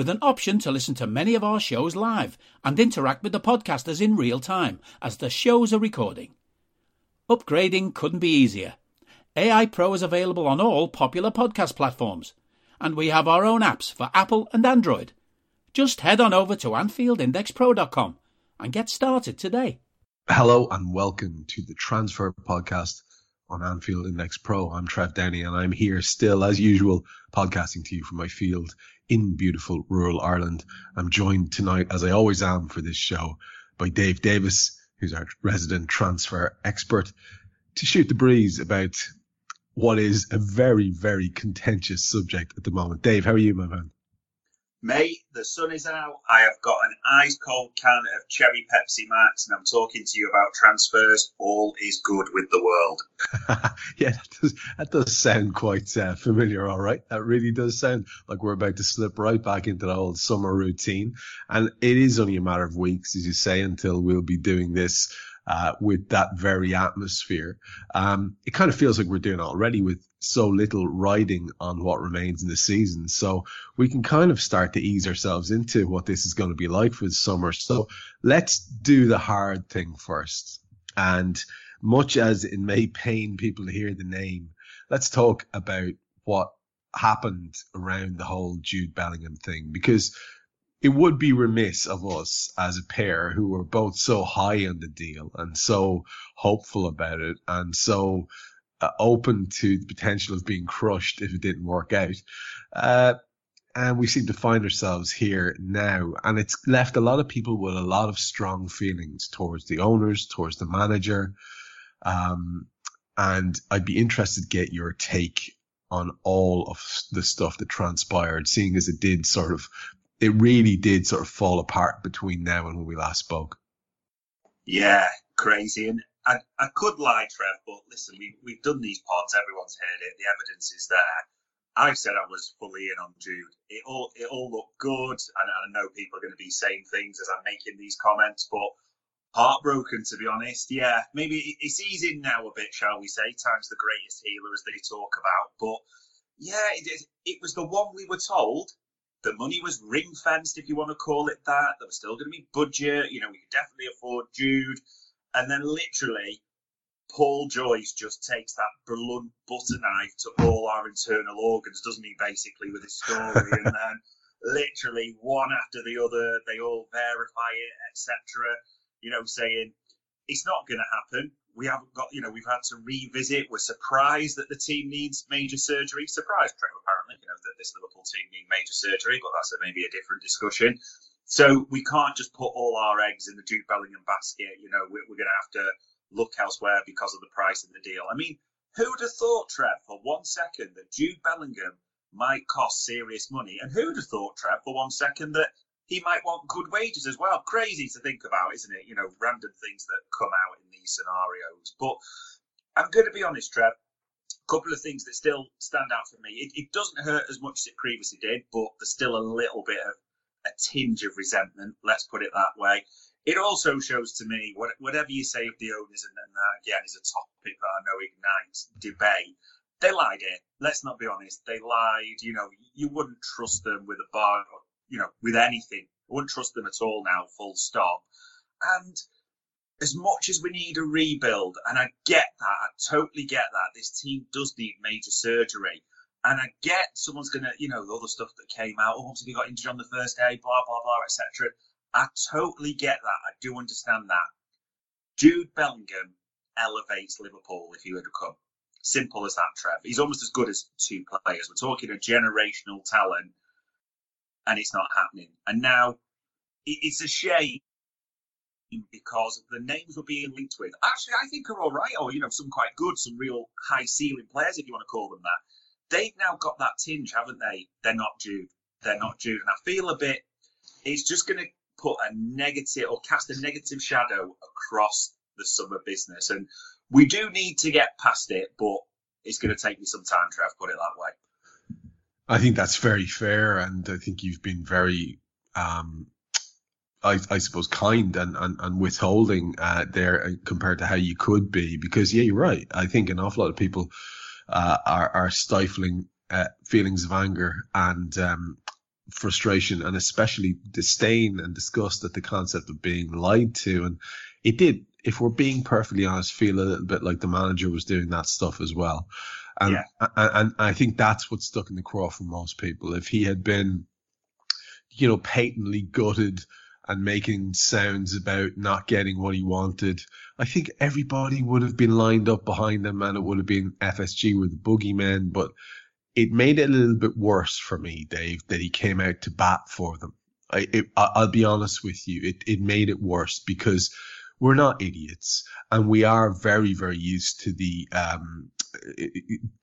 with an option to listen to many of our shows live and interact with the podcasters in real time as the shows are recording. Upgrading couldn't be easier. AI Pro is available on all popular podcast platforms, and we have our own apps for Apple and Android. Just head on over to AnfieldIndexPro.com and get started today. Hello and welcome to the Transfer Podcast on Anfield Index Pro. I'm Trev Downey and I'm here still, as usual, podcasting to you from my field in beautiful rural Ireland. I'm joined tonight, as I always am for this show, by Dave Davis, who's our resident transfer expert, to shoot the breeze about what is a very, very contentious subject at the moment. Dave, how are you, my man? Mate, the sun is out. I have got an ice cold can of cherry Pepsi Max, and I'm talking to you about transfers. All is good with the world. yeah, that does, that does sound quite uh, familiar, all right. That really does sound like we're about to slip right back into the old summer routine. And it is only a matter of weeks, as you say, until we'll be doing this uh, with that very atmosphere. Um, it kind of feels like we're doing already with so little riding on what remains in the season. So we can kind of start to ease ourselves into what this is going to be like for the summer. So let's do the hard thing first. And much as it may pain people to hear the name, let's talk about what happened around the whole Jude Bellingham thing because it would be remiss of us as a pair who were both so high on the deal and so hopeful about it and so uh, open to the potential of being crushed if it didn't work out. Uh, and we seem to find ourselves here now. And it's left a lot of people with a lot of strong feelings towards the owners, towards the manager. Um, and I'd be interested to get your take on all of the stuff that transpired, seeing as it did sort of, it really did sort of fall apart between now and when we last spoke. Yeah, crazy. And I, I could lie, Trev, but listen, we, we've done these pods. Everyone's heard it. The evidence is there. I said I was fully in on Jude. It all it all looked good, and I know people are going to be saying things as I'm making these comments, but heartbroken to be honest. Yeah, maybe it's easing now a bit, shall we say? Time's the greatest healer, as they talk about. But yeah, it, it was the one we were told. The money was ring fenced, if you want to call it that. There was still going to be budget. You know, we could definitely afford Jude. And then literally, Paul Joyce just takes that blunt butter knife to all our internal organs, doesn't he, basically, with his story? and then literally one after the other, they all verify it, etc. You know, saying it's not going to happen. We haven't got, you know, we've had to revisit. We're surprised that the team needs major surgery. Surprised, apparently, you know, that this Liverpool team need major surgery, but that's a, maybe a different discussion. So we can't just put all our eggs in the Jude Bellingham basket. You know, we're, we're going to have to look elsewhere because of the price of the deal. I mean, who'd have thought, Trev, for one second that Jude Bellingham might cost serious money? And who'd have thought, Trev, for one second that he might want good wages as well? Crazy to think about, isn't it? You know, random things that come out in these scenarios. But I'm going to be honest, Trev. A couple of things that still stand out for me. It, it doesn't hurt as much as it previously did, but there's still a little bit of a tinge of resentment, let's put it that way. It also shows to me, whatever you say of the owners, and, that again is a topic that I know ignites debate, they lied here. Let's not be honest. They lied. You know, you wouldn't trust them with a bar, you know, with anything. I wouldn't trust them at all now, full stop. And as much as we need a rebuild, and I get that, I totally get that, this team does need major surgery. And I get someone's going to, you know, all the stuff that came out. Oh, obviously, he got injured on the first day, blah, blah, blah, etc. I totally get that. I do understand that. Jude Bellingham elevates Liverpool if he were to come. Simple as that, Trev. He's almost as good as two players. We're talking a generational talent, and it's not happening. And now it's a shame because the names we're being linked with actually I think are all right, or you know, some quite good, some real high ceiling players if you want to call them that. They've now got that tinge, haven't they? They're not Jude. They're not Jude, and I feel a bit. It's just going to put a negative or cast a negative shadow across the summer business, and we do need to get past it, but it's going to take me some time, Trev. Put it that way. I think that's very fair, and I think you've been very um, I, I, suppose kind and, and, and withholding uh, there compared to how you could be because yeah you're right I think an awful lot of people uh, are, are stifling uh, feelings of anger and um, frustration and especially disdain and disgust at the concept of being lied to. And it did if we're being perfectly honest feel a little bit like the manager was doing that stuff as well. And, yeah. and, and I think that's what stuck in the craw for most people. If he had been you know patently gutted and making sounds about not getting what he wanted. I think everybody would have been lined up behind him and it would have been FSG with the boogeymen, but it made it a little bit worse for me, Dave, that he came out to bat for them. I, it, I'll be honest with you, it, it made it worse because we're not idiots and we are very, very used to the, um,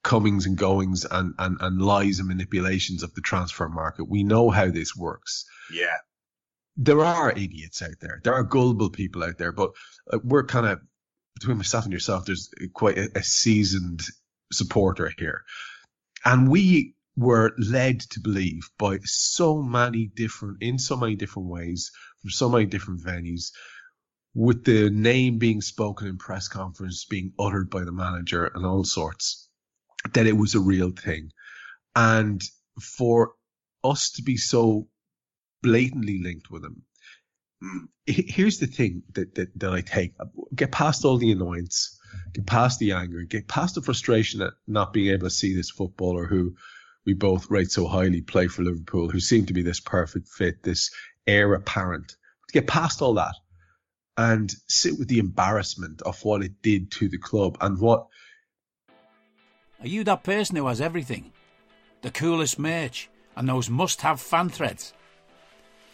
comings and goings and, and, and lies and manipulations of the transfer market. We know how this works. Yeah there are idiots out there. There are gullible people out there, but uh, we're kind of between myself and yourself. There's quite a, a seasoned supporter here, and we were led to believe by so many different, in so many different ways, from so many different venues, with the name being spoken in press conference, being uttered by the manager, and all sorts, that it was a real thing, and for us to be so blatantly linked with him. Mm. Here's the thing that, that, that I take get past all the annoyance, get past the anger, get past the frustration at not being able to see this footballer who we both rate so highly play for Liverpool, who seemed to be this perfect fit, this heir apparent. Get past all that and sit with the embarrassment of what it did to the club and what. Are you that person who has everything? The coolest merch and those must have fan threads?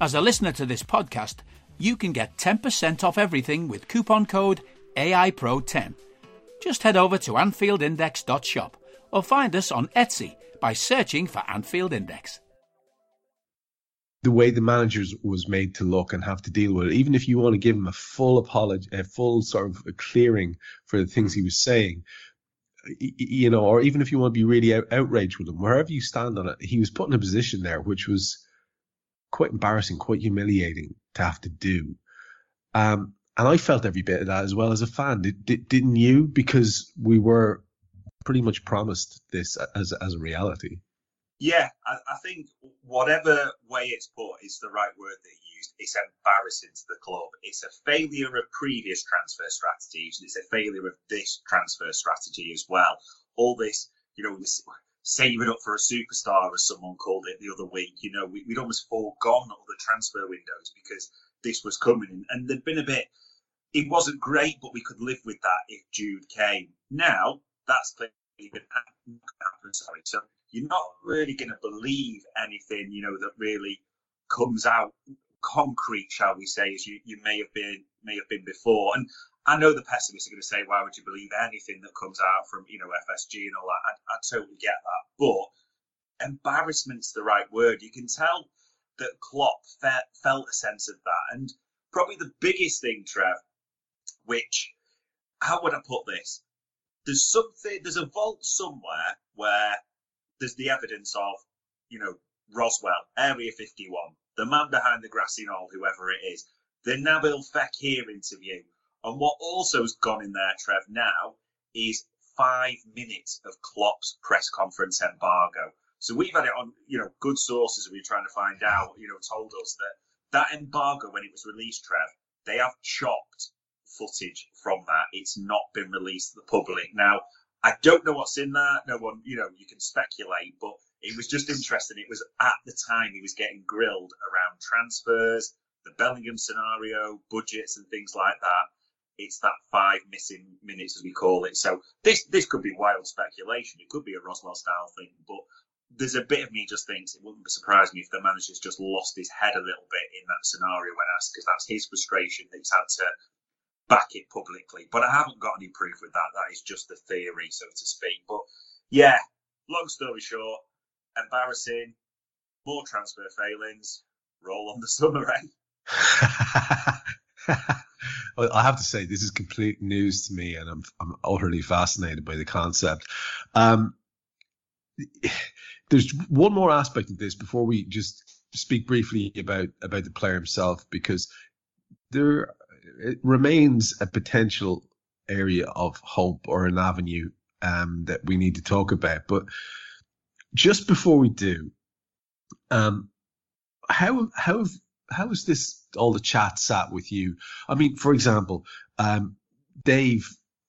As a listener to this podcast, you can get 10% off everything with coupon code AIPRO10. Just head over to AnfieldIndex.shop or find us on Etsy by searching for Anfield Index. The way the managers was made to look and have to deal with it, even if you want to give him a full apology, a full sort of a clearing for the things he was saying, you know, or even if you want to be really out, outraged with him, wherever you stand on it, he was put in a position there which was quite embarrassing, quite humiliating to have to do. Um, and I felt every bit of that as well as a fan. Did, did, didn't you? Because we were pretty much promised this as as a reality. Yeah, I, I, think whatever way it's put is the right word that he used. It's embarrassing to the club. It's a failure of previous transfer strategies, and it's a failure of this transfer strategy as well. All this, you know, this, saving up for a superstar, as someone called it the other week. You know, we, would almost foregone all the transfer windows because this was coming. And there'd been a bit, it wasn't great, but we could live with that if Jude came. Now, that's clearly going to happen. Sorry. So you're not really going to believe anything, you know, that really comes out concrete, shall we say, as you, you may have been may have been before. And I know the pessimists are going to say, why would you believe anything that comes out from, you know, FSG and all that? I, I totally get that. But embarrassment's the right word. You can tell that Klopp fe- felt a sense of that. And probably the biggest thing, Trev, which, how would I put this? There's something, there's a vault somewhere where there's the evidence of, you know, Roswell, Area 51, the man behind the grassy knoll, whoever it is, the Nabil Fekir interview. And what also has gone in there, Trev, now is five minutes of Klopp's press conference embargo. So we've had it on, you know, good sources we are trying to find out, you know, told us that that embargo, when it was released, Trev, they have chopped footage from that. It's not been released to the public. Now, I don't know what's in there. No one, you know, you can speculate, but it was just interesting. It was at the time he was getting grilled around transfers, the Bellingham scenario, budgets, and things like that. It's that five missing minutes, as we call it. So this this could be wild speculation. It could be a Roswell style thing, but there's a bit of me just thinks it wouldn't surprise me if the manager's just lost his head a little bit in that scenario when asked, because that's his frustration that he's had to back it publicly. But I haven't got any proof of that. That is just a theory, so to speak. But yeah, long story short, embarrassing, more transfer failings, roll on the summer, eh? I have to say this is complete news to me, and I'm I'm utterly fascinated by the concept. Um, there's one more aspect of this before we just speak briefly about about the player himself, because there it remains a potential area of hope or an avenue um, that we need to talk about. But just before we do, um, how how how is this all the chat sat with you? I mean, for example, um, Dave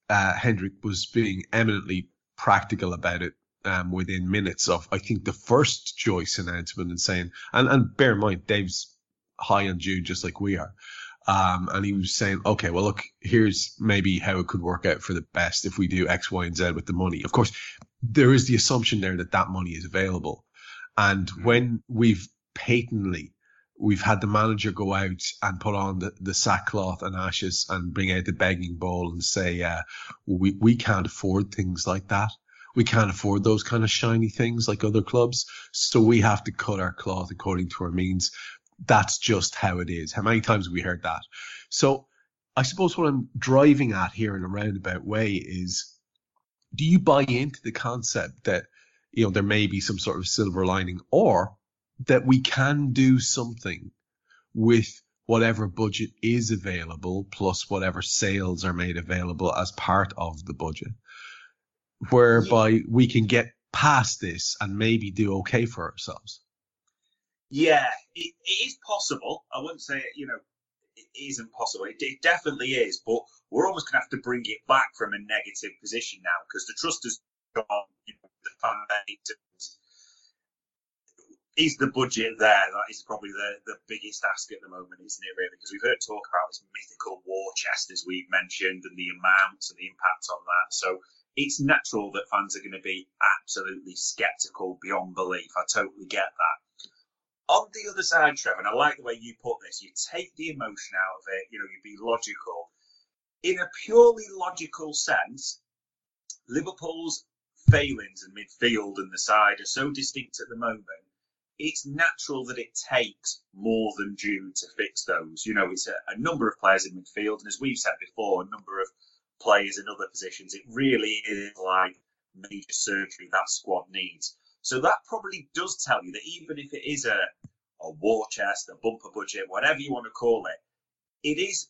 uh, Hendrick was being eminently practical about it um, within minutes of I think the first Joyce announcement and saying, and and bear in mind Dave's high on Jude just like we are. Um, and he was saying, okay, well, look, here's maybe how it could work out for the best if we do X, Y, and Z with the money. Of course, there is the assumption there that that money is available. And mm-hmm. when we've patently we've had the manager go out and put on the, the sackcloth and ashes and bring out the begging bowl and say, uh, we, we can't afford things like that. We can't afford those kind of shiny things like other clubs. So we have to cut our cloth according to our means. That's just how it is. How many times have we heard that? So I suppose what I'm driving at here in a roundabout way is, do you buy into the concept that, you know, there may be some sort of silver lining or that we can do something with whatever budget is available plus whatever sales are made available as part of the budget whereby we can get past this and maybe do okay for ourselves. Yeah it, it is possible. I wouldn't say you know it isn't possible it, it definitely is but we're almost going to have to bring it back from a negative position now because the trust has gone you know, the is the budget there? That is probably the, the biggest ask at the moment, isn't it, really? Because we've heard talk about this mythical war chest, as we've mentioned, and the amounts and the impact on that. So it's natural that fans are going to be absolutely sceptical beyond belief. I totally get that. On the other side, Trevor, and I like the way you put this, you take the emotion out of it, you know, you'd be logical. In a purely logical sense, Liverpool's failings in midfield and the side are so distinct at the moment it's natural that it takes more than Jude to fix those. You know, it's a, a, number of players in midfield, and as we've said before, a number of players in other positions. It really is like major surgery that squad needs. So that probably does tell you that even if it is a, a war chest, a bumper budget, whatever you want to call it, it is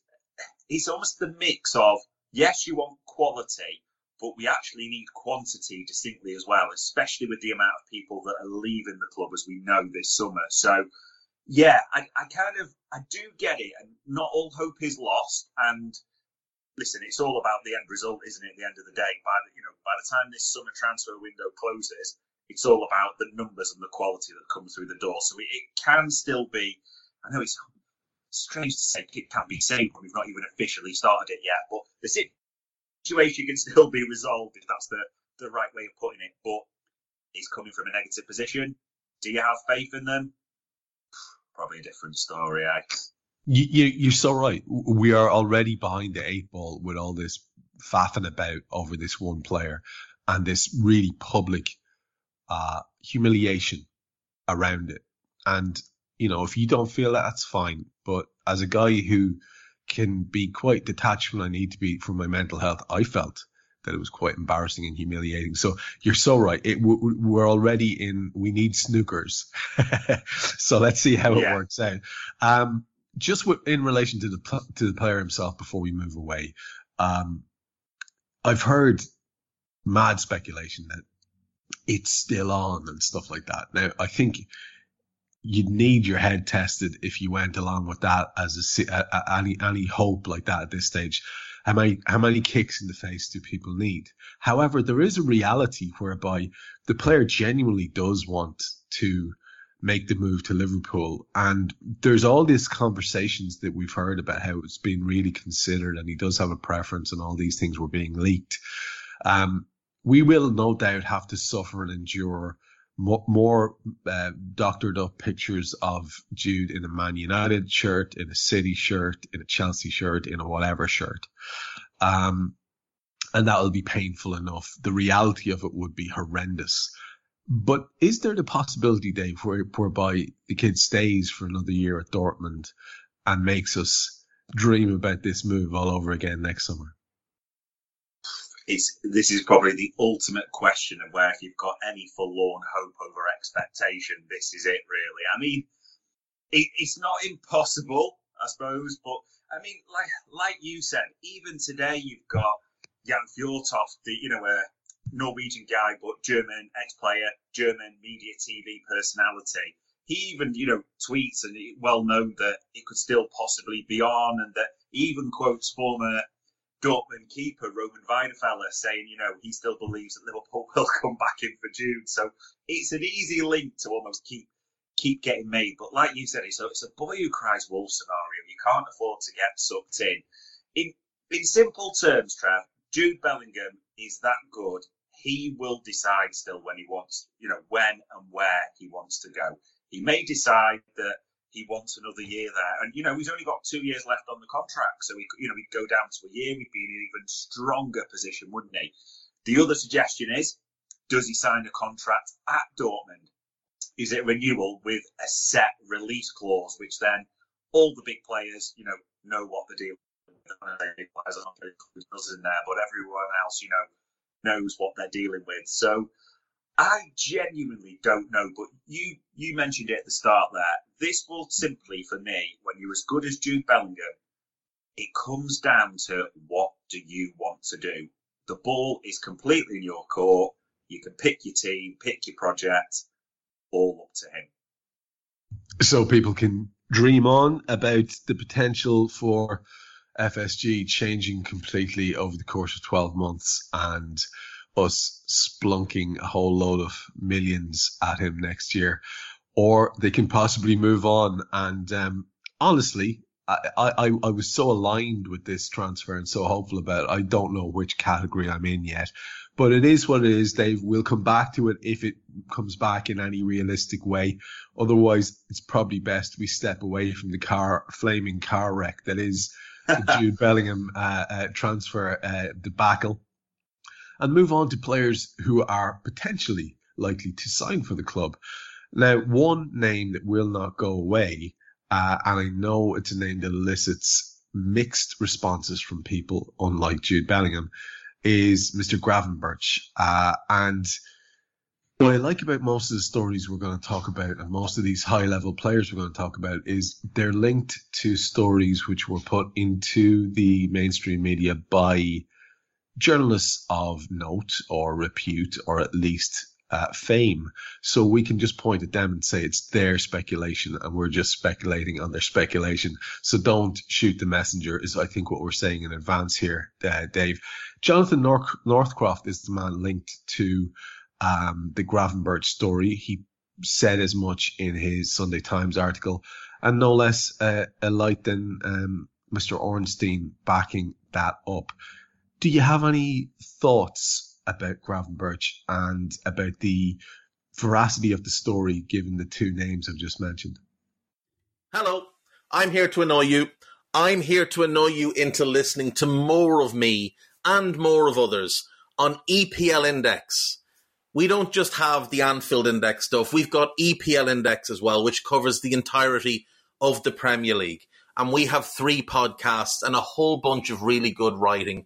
it's almost the mix of yes, you want quality, but we actually need quantity distinctly as well, especially with the amount of people that are leaving the club as we know this summer. So, yeah, I, I kind of I do get it, and not all hope is lost. And listen, it's all about the end result, isn't it? At the end of the day, by the you know by the time this summer transfer window closes, it's all about the numbers and the quality that come through the door. So it, it can still be. I know it's strange to say it can't be saved when we've not even officially started it yet, but the situation can still be resolved if that's the, the right way of putting it. But he's coming from a negative position. Do you have faith in them? Probably a different story, eh? You, you, you're so right. We are already behind the eight ball with all this faffing about over this one player and this really public uh, humiliation around it. And, you know, if you don't feel that, that's fine. But as a guy who can be quite detached when I need to be for my mental health. I felt that it was quite embarrassing and humiliating. So you're so right. It, we're already in. We need snookers. so let's see how yeah. it works out. Um, just in relation to the to the player himself, before we move away, um, I've heard mad speculation that it's still on and stuff like that. Now, I think you'd need your head tested if you went along with that as a, a, a, any any hope like that at this stage. How many how many kicks in the face do people need? However, there is a reality whereby the player genuinely does want to make the move to Liverpool, and there's all these conversations that we've heard about how it's been really considered, and he does have a preference, and all these things were being leaked. Um, we will no doubt have to suffer and endure more, uh, doctored up pictures of Jude in a Man United shirt, in a City shirt, in a Chelsea shirt, in a whatever shirt. Um, and that will be painful enough. The reality of it would be horrendous. But is there the possibility, Dave, where, whereby the kid stays for another year at Dortmund and makes us dream about this move all over again next summer? It's this is probably the ultimate question of where if you've got any forlorn hope over expectation, this is it really. I mean, it, it's not impossible, I suppose, but I mean, like like you said, even today you've got Jan Fjortoft, the you know a Norwegian guy but German ex-player, German media TV personality. He even you know tweets and well known that it could still possibly be on, and that even quotes former Dortmund keeper Roman Weidenfeller saying, you know, he still believes that Liverpool will come back in for Jude. So it's an easy link to almost keep keep getting made. But like you said, it's a, it's a boy who cries wolf scenario. You can't afford to get sucked in. In in simple terms, Trev, Jude Bellingham is that good. He will decide still when he wants, you know, when and where he wants to go. He may decide that he wants another year there. And, you know, he's only got two years left on the contract. So, he, you know, he'd go down to a year. We'd be in an even stronger position, wouldn't he? The other suggestion is, does he sign a contract at Dortmund? Is it renewal with a set release clause, which then all the big players, you know, know what the deal is. in there, but everyone else, you know, knows what they're dealing with. So I genuinely don't know, but you you mentioned it at the start there. This will simply, for me, when you're as good as Jude Bellingham, it comes down to what do you want to do. The ball is completely in your court. You can pick your team, pick your project, all up to him. So people can dream on about the potential for FSG changing completely over the course of 12 months and us splunking a whole load of millions at him next year, or they can possibly move on. And um, honestly, I, I, I was so aligned with this transfer and so hopeful about it. I don't know which category I'm in yet, but it is what it is, Dave. We'll come back to it if it comes back in any realistic way. Otherwise, it's probably best we step away from the car, flaming car wreck that is the Jude Bellingham uh, uh, transfer uh, debacle and move on to players who are potentially likely to sign for the club. Now, one name that will not go away, uh, and I know it's a name that elicits mixed responses from people, unlike Jude Bellingham, is Mr. Gravenberch. Uh, and what I like about most of the stories we're going to talk about and most of these high level players we're going to talk about is they're linked to stories which were put into the mainstream media by journalists of note or repute or at least uh, fame. So we can just point at them and say it's their speculation and we're just speculating on their speculation. So don't shoot the messenger is I think what we're saying in advance here, uh, Dave. Jonathan North- Northcroft is the man linked to um, the Gravenberch story. He said as much in his Sunday Times article and no less uh, a light than um, Mr. Ornstein backing that up do you have any thoughts about Gravenberch and about the veracity of the story given the two names I've just mentioned? Hello, I'm here to annoy you. I'm here to annoy you into listening to more of me and more of others on EPL Index. We don't just have the Anfield Index stuff, we've got EPL Index as well, which covers the entirety of the Premier League. And we have three podcasts and a whole bunch of really good writing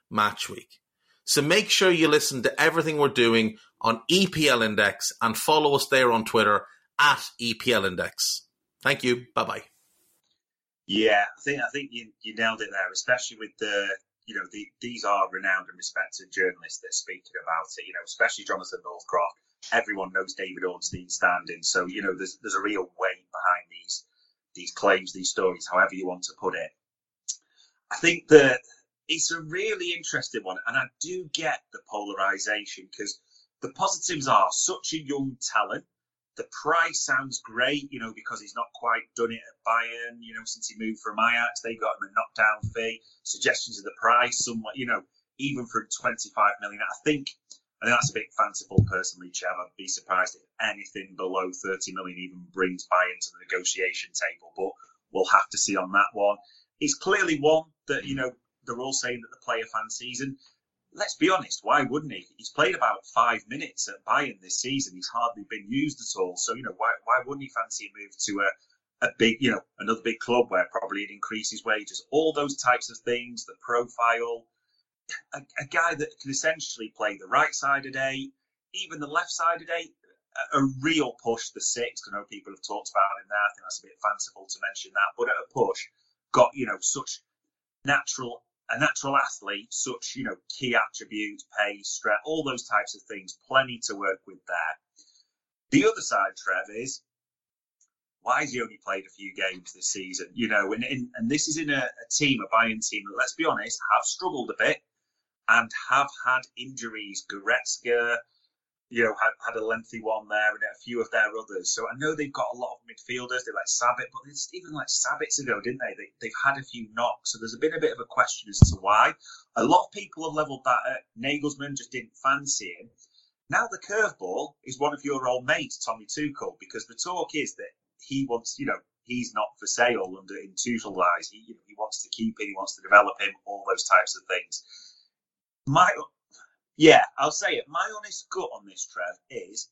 match week. So make sure you listen to everything we're doing on EPL Index and follow us there on Twitter at EPL Index. Thank you. Bye bye. Yeah, I think I think you, you nailed it there, especially with the you know the, these are renowned and respected journalists that are speaking about it. You know, especially Jonathan Northcroft. Everyone knows David Ornstein's standing, so you know there's there's a real weight behind these these claims, these stories, however you want to put it. I think that it's a really interesting one, and I do get the polarization because the positives are such a young talent. The price sounds great, you know, because he's not quite done it at Bayern, you know, since he moved from Ajax. They got him a knockdown fee. Suggestions of the price, somewhat, you know, even from 25 million. I think, I think that's a bit fanciful personally, Trev. I'd be surprised if anything below 30 million even brings Bayern to the negotiation table, but we'll have to see on that one. It's clearly one that, you know, they're all saying that the player fancies. And let's be honest, why wouldn't he? He's played about five minutes at Bayern this season. He's hardly been used at all. So, you know, why, why wouldn't he fancy a move to a, a big, you know, another big club where probably it increases wages? All those types of things, the profile, a, a guy that can essentially play the right side of day, even the left side of a, a real push, the six. I know people have talked about him there. I think that's a bit fanciful to mention that, but at a push, got, you know, such natural a natural athlete, such you know key attributes, pace, strength, all those types of things, plenty to work with there. The other side, Trev, is why has he only played a few games this season? You know, and and, and this is in a, a team, a Bayern team that, let's be honest, have struggled a bit and have had injuries. Goretzka, you know, had, had a lengthy one there and a few of their others. So I know they've got a lot of midfielders. They like Sabic, but it's even like Sabitzer ago, didn't they? they? They've had a few knocks. So there's been a bit of a question as to why. A lot of people have levelled that at Nagelsmann, just didn't fancy him. Now the curveball is one of your old mates, Tommy Tuchel, because the talk is that he wants, you know, he's not for sale under in eyes. He, you know, he wants to keep him, he wants to develop him, all those types of things. My yeah, I'll say it. My honest gut on this, Trev, is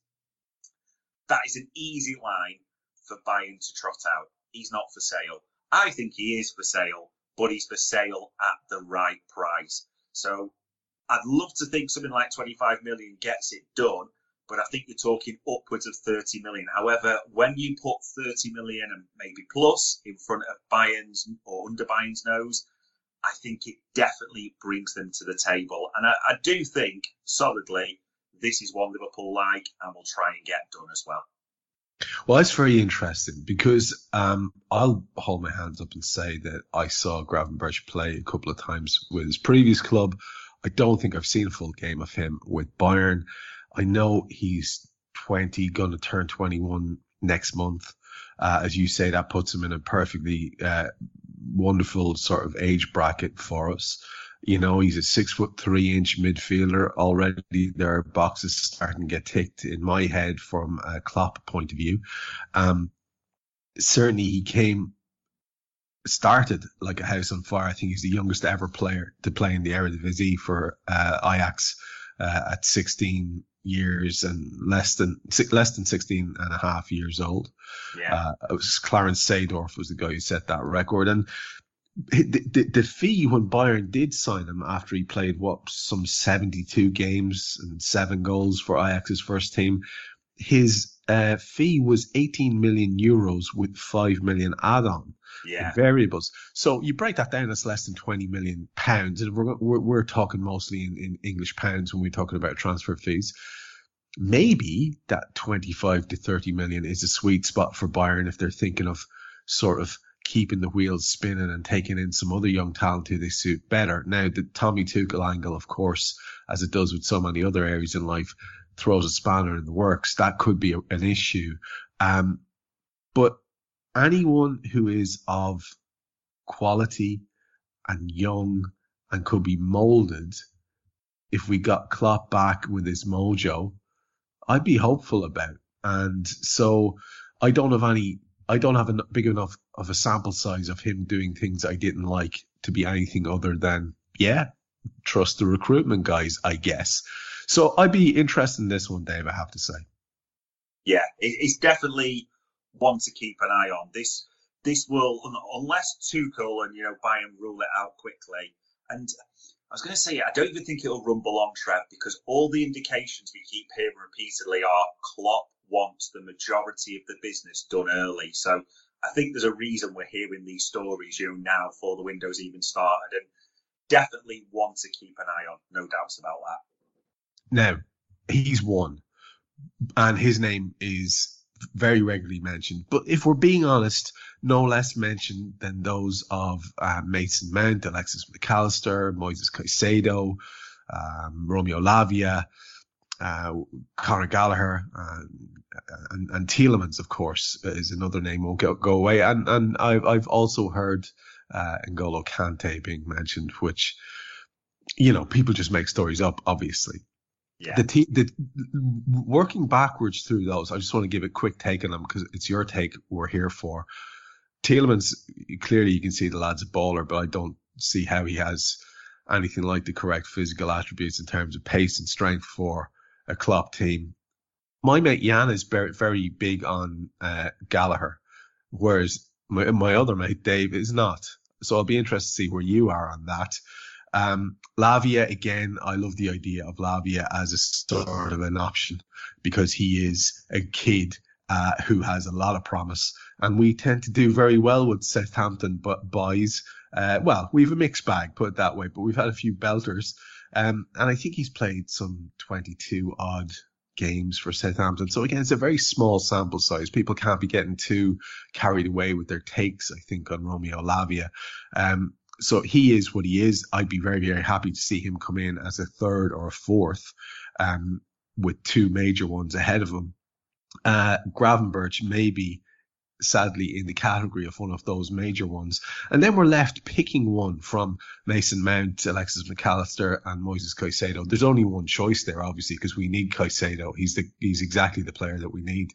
that is an easy line for Bayern to trot out. He's not for sale. I think he is for sale, but he's for sale at the right price. So I'd love to think something like 25 million gets it done, but I think you're talking upwards of 30 million. However, when you put 30 million and maybe plus in front of Bayern's or under Bayern's nose, I think it definitely brings them to the table. And I, I do think solidly this is one Liverpool like and will try and get done as well. Well, it's very interesting because um, I'll hold my hands up and say that I saw Gravenberch play a couple of times with his previous club. I don't think I've seen a full game of him with Bayern. I know he's 20, going to turn 21 next month. Uh, as you say, that puts him in a perfectly uh, wonderful sort of age bracket for us. You know, he's a six foot three inch midfielder. Already there are boxes starting to get ticked in my head from a Klopp point of view. Um, certainly he came, started like a house on fire. I think he's the youngest ever player to play in the Eredivisie for uh, Ajax uh, at 16 years and less than less than 16 and a half years old. Yeah. Uh, it was Clarence Seedorf was the guy who set that record. And the, the, the, fee when Bayern did sign him after he played what some 72 games and seven goals for Ajax's first team, his uh, fee was 18 million euros with 5 million add-on yeah. variables. So you break that down, it's less than 20 million pounds. And we're, we're, we're talking mostly in, in English pounds when we're talking about transfer fees. Maybe that 25 to 30 million is a sweet spot for Bayern if they're thinking of sort of keeping the wheels spinning and taking in some other young talent who they suit better. Now, the Tommy Tuchel angle, of course, as it does with so many other areas in life, throws a spanner in the works. That could be a, an issue. Um, but anyone who is of quality and young and could be molded if we got Klopp back with his mojo, I'd be hopeful about. And so I don't have any, I don't have a big enough of a sample size of him doing things I didn't like to be anything other than, yeah, trust the recruitment guys, I guess. So I'd be interested in this one, Dave, I have to say. Yeah, it's definitely one to keep an eye on. This this will, unless Tuchel and you know Bayern rule it out quickly. And I was going to say, I don't even think it'll rumble on Trev because all the indications we keep hearing repeatedly are Klopp wants the majority of the business done early. So I think there's a reason we're hearing these stories, you know, now before the window's even started, and definitely one to keep an eye on. No doubts about that. Now he's one, and his name is very regularly mentioned. But if we're being honest, no less mentioned than those of uh, Mason Mount, Alexis Mac Allister, Moises Caicedo, um, Romeo Lavia, uh, Conor Gallagher, and, and, and Tielemans, of course, is another name won't go, go away. And and I've I've also heard uh, N'Golo Kante being mentioned, which you know people just make stories up, obviously. Yeah. The, te- the working backwards through those, I just want to give a quick take on them because it's your take we're here for. Tielemans, clearly you can see the lad's a baller, but I don't see how he has anything like the correct physical attributes in terms of pace and strength for a Klopp team. My mate Jan is very, very big on uh, Gallagher, whereas my, my other mate Dave is not. So I'll be interested to see where you are on that. Um, Lavia, again, I love the idea of Lavia as a sort of an option because he is a kid uh, who has a lot of promise. And we tend to do very well with Southampton but boys. Uh, well, we've a mixed bag, put it that way, but we've had a few belters. Um, and I think he's played some 22 odd games for Southampton. So again, it's a very small sample size. People can't be getting too carried away with their takes, I think, on Romeo Lavia. Um, so he is what he is. I'd be very, very happy to see him come in as a third or a fourth, um, with two major ones ahead of him. Uh, Gravenberch maybe sadly in the category of one of those major ones. And then we're left picking one from Mason Mount, Alexis Mac Allister, and Moises Caicedo. There's only one choice there, obviously, because we need Caicedo. He's the he's exactly the player that we need.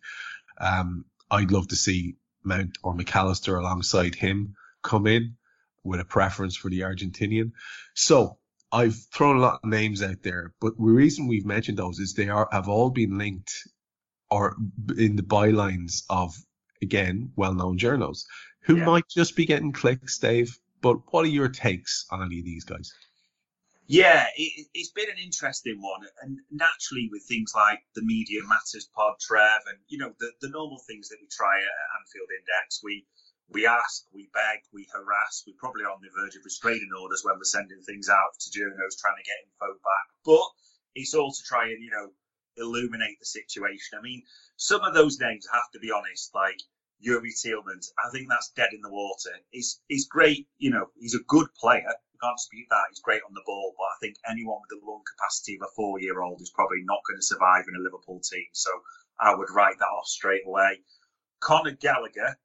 Um, I'd love to see Mount or Mac Allister alongside him come in with a preference for the Argentinian. So I've thrown a lot of names out there, but the reason we've mentioned those is they are have all been linked or in the bylines of again well-known journals who yeah. might just be getting clicks, Dave. But what are your takes on any of these guys? Yeah, it, has been an interesting one, and naturally with things like the Media Matters pod, Trev, and you know the, the normal things that we try at Anfield Index, we we ask, we beg, we harass. We're probably on the verge of restraining orders when we're sending things out to journals trying to get info back. But it's all to try and, you know, illuminate the situation. I mean, some of those names, I have to be honest, like Yuri Tielemans, I think that's dead in the water. He's, he's great, you know, he's a good player. You can't dispute that. He's great on the ball, but I think anyone with the lung capacity of a four year old is probably not going to survive in a Liverpool team. So I would write that off straight away. Conor Gallagher,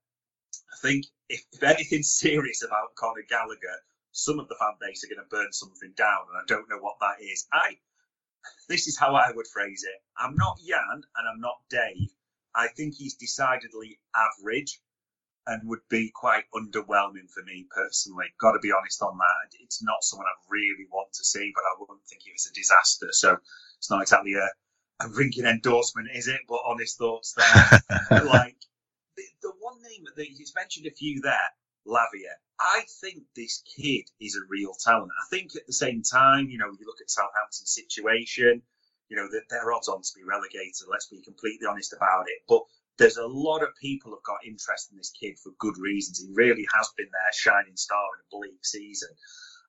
I think if, if anything's serious about Conor Gallagher, some of the fan base are going to burn something down, and I don't know what that is. I this is how I would phrase it. I'm not Jan and I'm not Dave. I think he's decidedly average and would be quite underwhelming for me personally. Got to be honest on that. It's not someone I really want to see, but I wouldn't think it was a disaster. So it's not exactly a, a ringing endorsement, is it? But honest thoughts there. like the, the one name that he's mentioned a few there, Lavia. I think this kid is a real talent. I think at the same time, you know, you look at Southampton's situation, you know, that they're odds on to be relegated. Let's be completely honest about it. But there's a lot of people have got interest in this kid for good reasons. He really has been their shining star in a bleak season.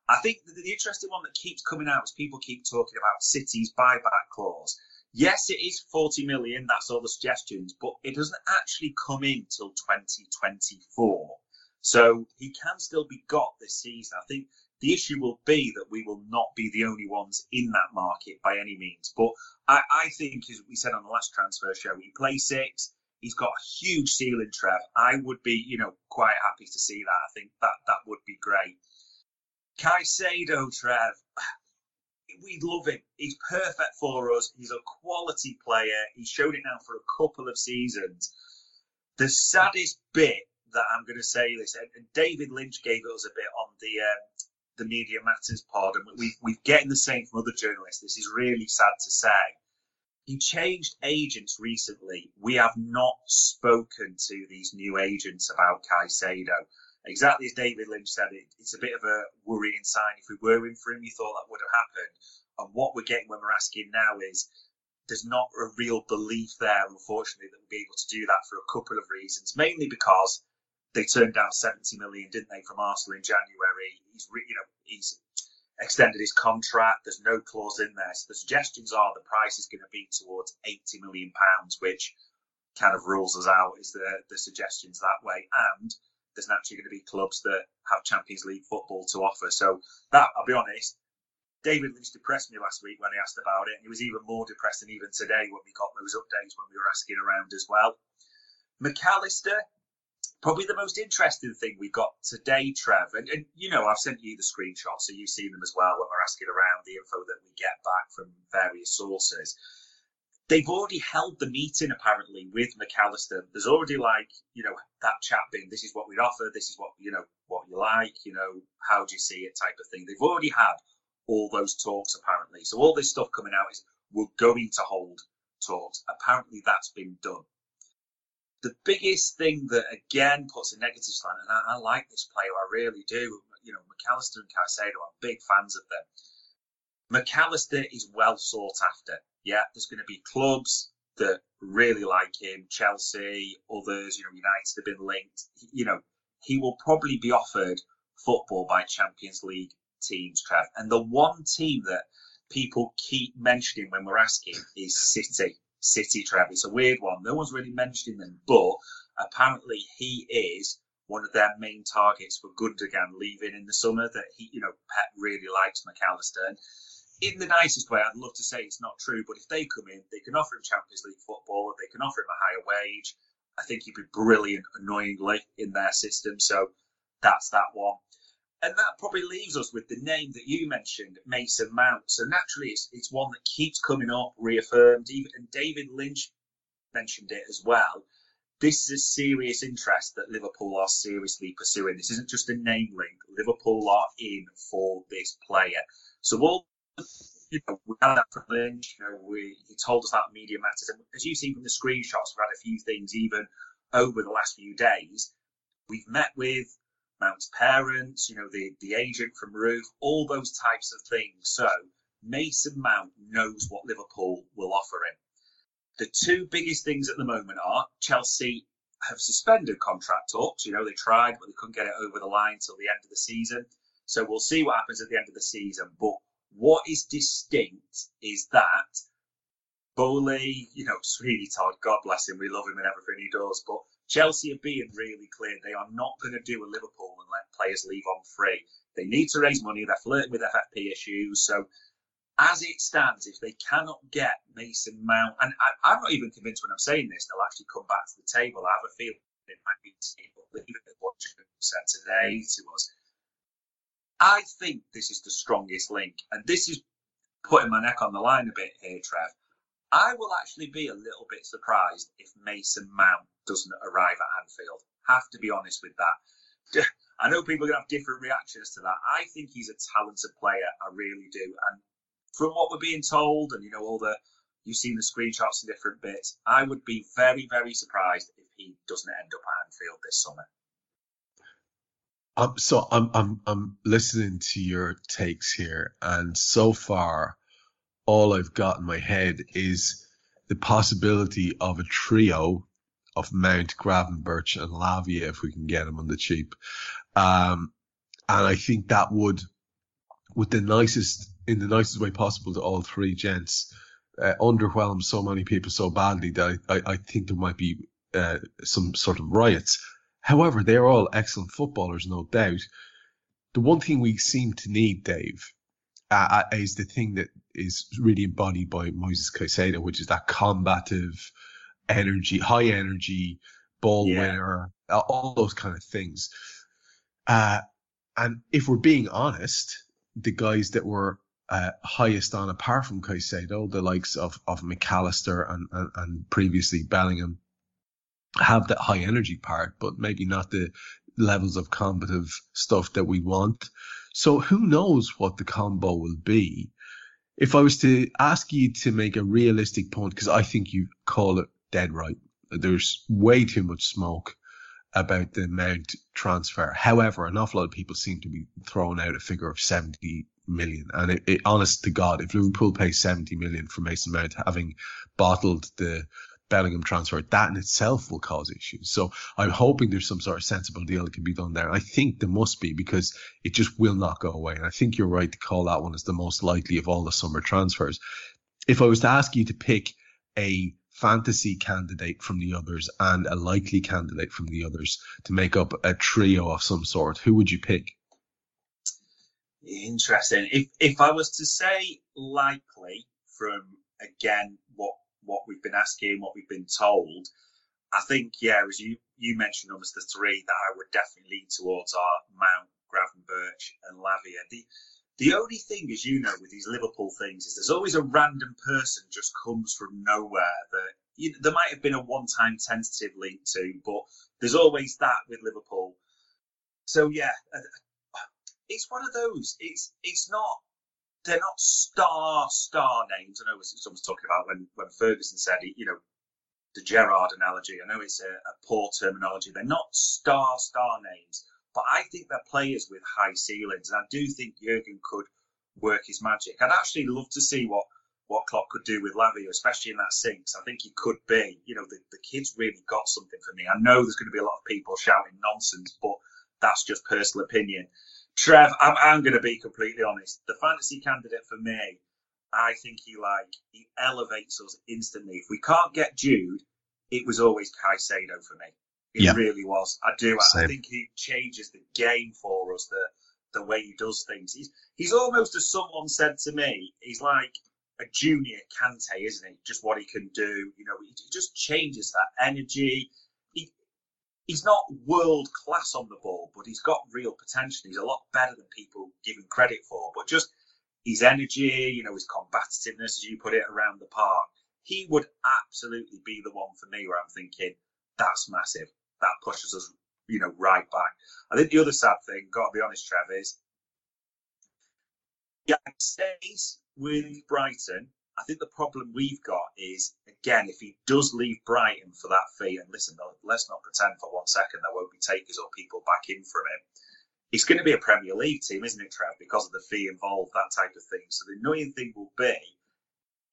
I think the, the interesting one that keeps coming out is people keep talking about City's buyback clause. Yes, it is 40 million, that's all the suggestions, but it doesn't actually come in till 2024. So he can still be got this season. I think the issue will be that we will not be the only ones in that market by any means. But I, I think, as we said on the last transfer show, he plays six. He's got a huge ceiling, Trev. I would be, you know, quite happy to see that. I think that that would be great. Caicedo, Trev, we love him. He's perfect for us. He's a quality player. He's shown it now for a couple of seasons. The saddest bit that I'm going to say this, and David Lynch gave us a bit on the um, the Media Matters pod, and we, we're getting the same from other journalists. This is really sad to say. He changed agents recently. We have not spoken to these new agents about Caicedo. Exactly as David Lynch said, it, it's a bit of a worrying sign. If we were in for him, you thought that would have happened. And what we're getting when we're asking now is there's not a real belief there, unfortunately, that we'll be able to do that for a couple of reasons. Mainly because they turned down 70 million, didn't they, from Arsenal in January? He's, you know, he's extended his contract. There's no clause in there. So the suggestions are the price is going to be towards 80 million pounds, which kind of rules us out. Is the the suggestions that way? And there's naturally going to be clubs that have Champions League football to offer. So that, I'll be honest, David Lynch depressed me last week when he asked about it, he was even more depressed than even today when we got those updates when we were asking around as well. Mac Allister, probably the most interesting thing we got today, Trev, and, and, you know, I've sent you the screenshots, so you've seen them as well when we're asking around the info that we get back from various sources. They've already held the meeting apparently with Mac Allister. There's already like, you know, that chat being, this is what we'd offer, this is what, you know, what you like, you know, how do you see it type of thing. They've already had all those talks apparently. So all this stuff coming out is we're going to hold talks. Apparently that's been done. The biggest thing that again puts a negative slant, and I, I like this player, I really do. You know, Mac Allister and Caicedo, I'm big fans of them. Mac Allister is well sought after. Yeah, there's going to be clubs that really like him, Chelsea, others, you know, United have been linked. You know, he will probably be offered football by Champions League teams, Trev. And the one team that people keep mentioning when we're asking is City. City, Trev. It's a weird one. No one's really mentioning them, but apparently he is one of their main targets for Gundogan leaving in the summer. That he, you know, Pep really likes Mac Allister. And in the nicest way, I'd love to say it's not true, but if they come in, they can offer him Champions League football, they can offer him a higher wage. I think he'd be brilliant, annoyingly, in their system. So that's that one. And that probably leaves us with the name that you mentioned, Mason Mount. So naturally, it's, it's one that keeps coming up, reaffirmed. Even and David Lynch mentioned it as well. This is a serious interest that Liverpool are seriously pursuing. This isn't just a name link. Liverpool are in for this player. So all you know, we had that from Lynch. You know, we he told us that media matters, and as you've seen from the screenshots, we've had a few things even over the last few days. We've met with Mount's parents, you know, the, the agent from Roof, all those types of things. So Mason Mount knows what Liverpool will offer him. The two biggest things at the moment are Chelsea have suspended contract talks. You know, they tried, but they couldn't get it over the line till the end of the season. So we'll see what happens at the end of the season. But what is distinct is that Boehly, you know, Sweeney Todd, God bless him, we love him and everything he does, but Chelsea are being really clear. They are not going to do a Liverpool and let players leave on free. They need to raise money. They're flirting with FFP issues. So, as it stands, if they cannot get Mason Mount, and I, am not even convinced when I'm saying this, they'll actually come back to the table. I have a feeling it might be what you said today to us. I think this is the strongest link, and this is putting my neck on the line a bit here, Trev. I will actually be a little bit surprised if Mason Mount doesn't arrive at Anfield. Have to be honest with that. I know people are going to have different reactions to that. I think he's a talented player. I really do. And from what we're being told, and you know, all the you've seen the screenshots and different bits, I would be very, very surprised if he doesn't end up at Anfield this summer. Um, so I'm I'm I'm listening to your takes here, and so far, all I've got in my head is the possibility of a trio of Mount, Gravenberch, and Lavia if we can get them on the cheap. Um, and I think that would, with the nicest, in the nicest way possible to all three gents, uh, underwhelm so many people so badly that I, I, I think there might be uh, some sort of riots. However, they're all excellent footballers, no doubt. The one thing we seem to need, Dave, uh, uh is the thing that is really embodied by Moises Caicedo, which is that combative, energy, high energy, ball yeah. winner, all those kind of things. Uh, and if we're being honest, the guys that were uh, highest on, apart from Caicedo, the likes of of Mac Allister and, and, and previously Bellingham, have that high energy part, but maybe not the levels of combative stuff that we want. So who knows what the combo will be? If I was to ask you to make a realistic point, because I think you call it dead right, there's way too much smoke about the Mount transfer. However, an awful lot of people seem to be throwing out a figure of 70 million. And it, it, honest to God, if Liverpool pays 70 million for Mason Mount, having bottled the Bellingham transfer, that in itself will cause issues. So I'm hoping there's some sort of sensible deal that can be done there. I think there must be because it just will not go away. And I think you're right to call that one as the most likely of all the summer transfers. If I was to ask you to pick a fantasy candidate from the others and a likely candidate from the others to make up a trio of some sort, who would you pick? Interesting. If if I was to say likely from again what what we've been asking, what we've been told, I think yeah, as you you mentioned almost the three that I would definitely lean towards are Mount, Gravenberch, and Lavia. The the only thing, as you know, with these Liverpool things is there's always a random person just comes from nowhere that you know, there might have been a one-time tentative link to, but there's always that with Liverpool. So yeah, it's one of those. It's it's not they're not star star names. I know someone's talking about when when Ferguson said you know the Gerrard analogy. I know it's a, a poor terminology. They're not star star names, but I think they're players with high ceilings, and I do think Jurgen could work his magic. I'd actually love to see what what Klopp could do with Lavia, especially in that sinks. I think he could be. You know, the, the kid's really got something for me. I know there's going to be a lot of people shouting nonsense, but that's just personal opinion. Trev, I'm, I'm going to be completely honest. The fantasy candidate for me, I think he like he elevates us instantly. If we can't get Jude, it was always Caicedo for me. It yeah. really was. I do. I, I think he changes the game for us. The the way he does things. He's he's almost as someone said to me. He's like a junior Kante, isn't he? Just what he can do. You know, he, he just changes that energy. He he's not world class on the ball, but he's got real potential. He's a lot better than people give him credit for. But just his energy, you know, his combativeness, as you put it, around the park, he would absolutely be the one for me where I'm thinking that's massive that pushes us, you know, right back. I think the other sad thing, got to be honest, Trev, is yeah, stays with Brighton. I think the problem we've got is again, if he does leave Brighton for that fee, and listen, let's not pretend for one second there won't be takers or people back in from him. It's going to be a Premier League team, isn't it, Trev? Because of the fee involved, that type of thing. So the annoying thing will be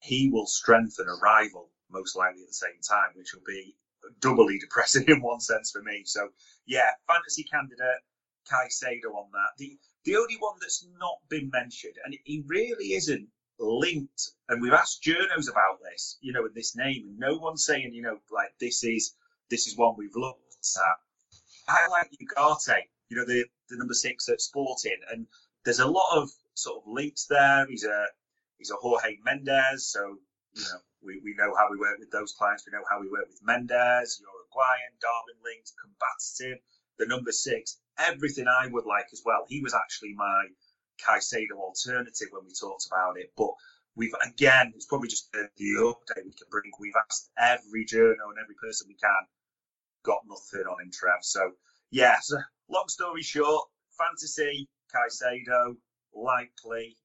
he will strengthen a rival most likely at the same time, which will be doubly depressing in one sense for me. So yeah, fantasy candidate Caicedo on that. The the only one that's not been mentioned, and he really isn't linked. And we've asked journos about this, you know, with this name, and no one's saying, you know, like this is this is one we've looked at. I like Ugarte, you know, the the number six at Sporting, and there's a lot of sort of links there. He's a he's a Jorge Mendes, so you know we, we know how we work with those clients. We know how we work with Mendes, Uruguayan, Darwin linked, combative, the number six, everything I would like as well. He was actually my Caicedo alternative when we talked about it. But we've, again, it's probably just the, update we can bring. We've asked every journal and every person we can, got nothing on him, Trev. So, yeah, so long story short, fantasy, Caicedo, likely.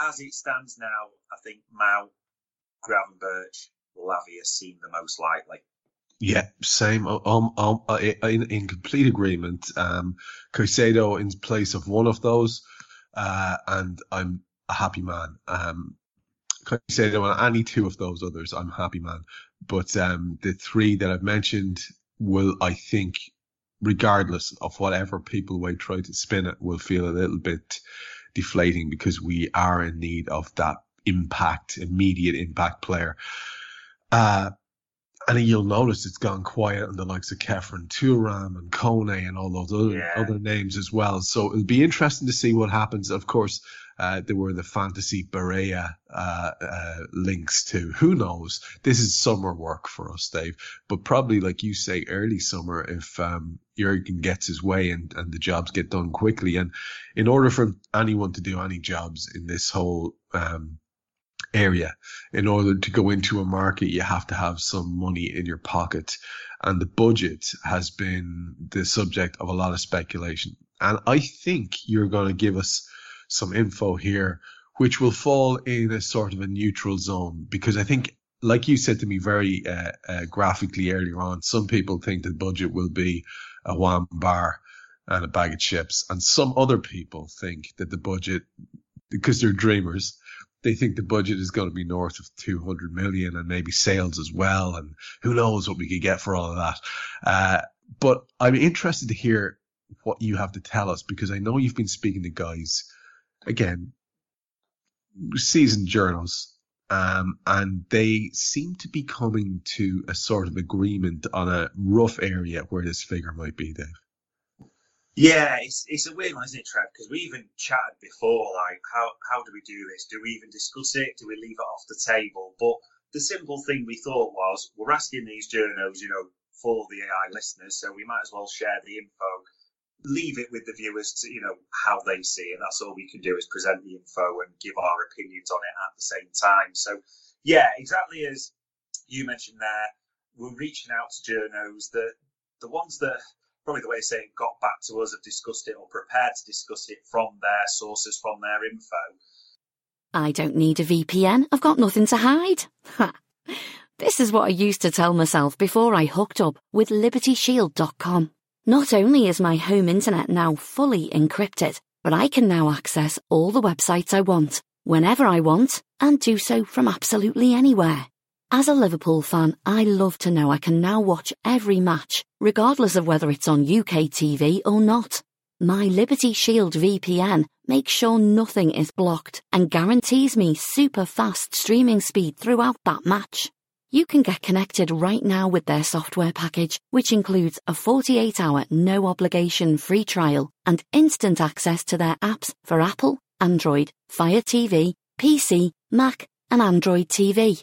As it stands now, I think Mount Gravenberch, Lavia seem the most likely. Yeah, same. Um, um, uh, in, in complete agreement. Um, Caicedo in place of one of those, uh, and I'm a happy man. Um, Caicedo on any two of those others, I'm happy man. But um, the three that I've mentioned will, I think, regardless of whatever people might try to spin it, will feel a little bit deflating because we are in need of that impact, immediate impact player. Uh, and you'll notice it's gone quiet on the likes of Khéphren Thuram and Kone and all those other, Yeah. other names as well. So it'll be interesting to see what happens. Of course, uh, there were the fantasy Barella uh, uh, links to. Who knows? This is summer work for us, Dave. But probably, like you say, early summer if um, Jurgen gets his way and, and the jobs get done quickly. And in order for anyone to do any jobs in this whole um, area, in order to go into a market, you have to have some money in your pocket. And the budget has been the subject of a lot of speculation. And I think you're going to give us some info here, which will fall in a sort of a neutral zone because I think, like you said to me very uh, uh, graphically earlier on, some people think the budget will be a one bar and a bag of chips, and some other people think that the budget, because they're dreamers, they think the budget is going to be north of 200 million and maybe sales as well. And who knows what we could get for all of that. Uh, but I'm interested to hear what you have to tell us because I know you've been speaking to guys, again, seasoned journals, um, and they seem to be coming to a sort of agreement on a rough area where this figure might be, Dave. Yeah, it's it's a weird one, isn't it, Trev? Because we even chatted before, like how how do we do this? Do we even discuss it? Do we leave it off the table? But the simple thing we thought was we're asking these journos, you know, for the AI listeners, so we might as well share the info, leave it with the viewers to you know how they see it. That's all we can do is present the info and give our opinions on it at the same time. So yeah, exactly as you mentioned there, we're reaching out to journos that the ones that probably the way to say it got back to us have discussed it or prepared to discuss it from their sources, from their info. I don't need a VPN. I've got nothing to hide. This is what I used to tell myself before I hooked up with LibertyShield.com. Not only is my home internet now fully encrypted, but I can now access all the websites I want, whenever I want, and do so from absolutely anywhere. As a Liverpool fan, I love to know I can now watch every match, regardless of whether it's on UK TV or not. My Liberty Shield VPN makes sure nothing is blocked and guarantees me super fast streaming speed throughout that match. You can get connected right now with their software package, which includes a 48 hour no obligation free trial and instant access to their apps for Apple, Android, Fire TV, PC, Mac, and Android TV.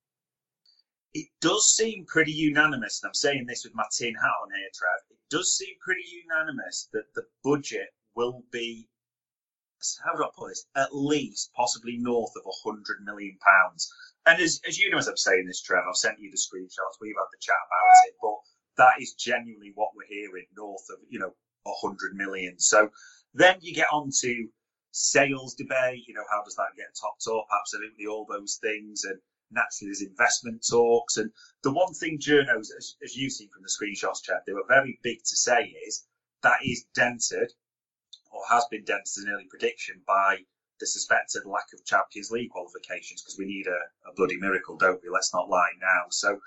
It does seem pretty unanimous, and I'm saying this with my tin hat on here, Trev. It does seem pretty unanimous that the budget will be, how do I put this, at least possibly north of a hundred million pounds. And as, as you know, as I'm saying this, Trev, I've sent you the screenshots. We've had the chat about it, but that is genuinely what we're hearing, north of you know a hundred million. So then you get on to sales debate. You know, how does that get topped up? Absolutely, all those things, and naturally there's investment talks. And the one thing journos, as, as you've seen from the screenshots, Trev, they were very big to say is that is dented or has been dented as an early prediction by the suspected lack of Champions League qualifications because we need a, a bloody miracle, don't we? Let's not lie now. So,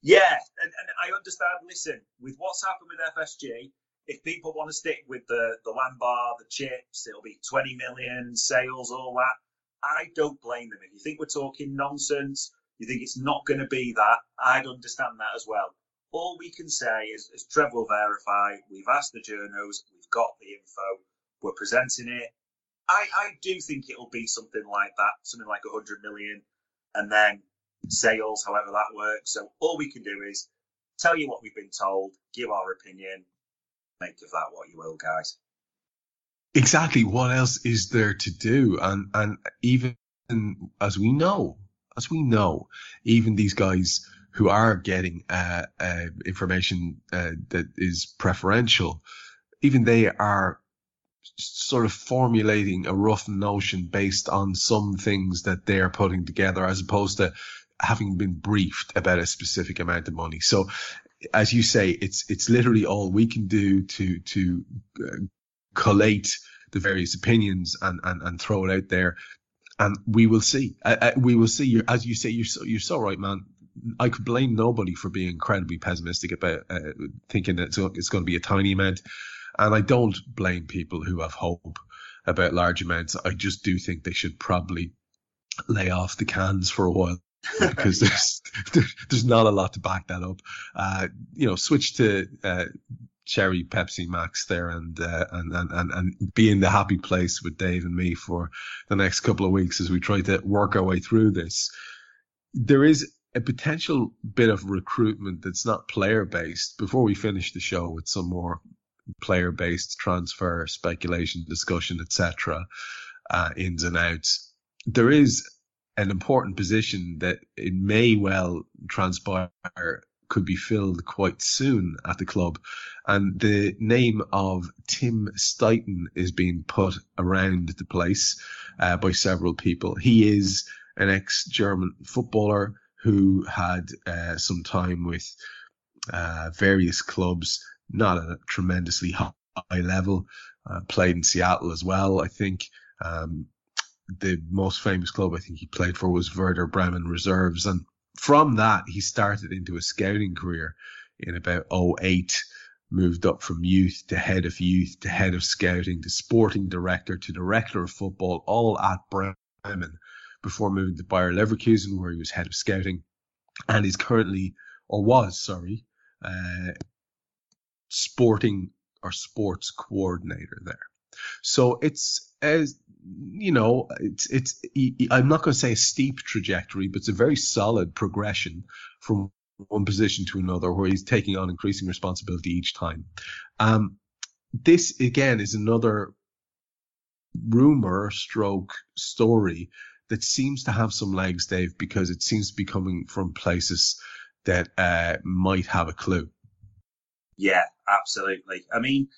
yeah, and, and I understand. Listen, with what's happened with FSG, if people want to stick with the the land bar, the chips, it'll be 20 million sales, all that. I don't blame them. If you think we're talking nonsense, you think it's not going to be that, I'd understand that as well. All we can say is, as Trev will verify, we've asked the journos, we've got the info, we're presenting it. I, I do think it'll be something like that, something like 100 million, and then sales, however that works. So all we can do is tell you what we've been told, give our opinion, make of that what you will, guys. Exactly. What else is there to do? And and even as we know, as we know, even these guys who are getting uh, uh, information uh, that is preferential, even they are sort of formulating a rough notion based on some things that they're putting together, as opposed to having been briefed about a specific amount of money. So as you say, it's it's literally all we can do to to uh, collate the various opinions and, and and throw it out there, and we will see. Uh, we will see. You're, as you say, you're so you're so right, man. I could blame nobody for being incredibly pessimistic about uh, thinking that it's, it's going to be a tiny amount, and I don't blame people who have hope about large amounts. I just do think they should probably lay off the cans for a while because there's there's not a lot to back that up. Uh, you know, switch to uh, cherry Pepsi Max there and, uh, and and and and be in the happy place with Dave and me for the next couple of weeks as we try to work our way through this. There is a potential bit of recruitment that's not player based before we finish the show with some more player based transfer speculation discussion etc uh, ins and outs there is an important position that it may well transpire could be filled quite soon at the club. And the name of Tim Steidten is being put around the place uh, by several people. He is an ex German footballer who had uh, some time with uh, various clubs, not at a tremendously high level, uh, played in Seattle as well, I think. Um, the most famous club I think he played for was Werder Bremen Reserves. And from that, he started into a scouting career in about 08, moved up from youth to head of youth to head of scouting to sporting director to director of football, all at Bremen before moving to Bayer Leverkusen, where he was head of scouting. And he's currently, or was, sorry, uh, sporting or sports coordinator there. So it's as you know, it's it's. I'm not going to say a steep trajectory, but it's a very solid progression from one position to another, where he's taking on increasing responsibility each time. Um, this again is another rumor, stroke story that seems to have some legs, Dave, because it seems to be coming from places that uh, might have a clue. Yeah, absolutely. I mean,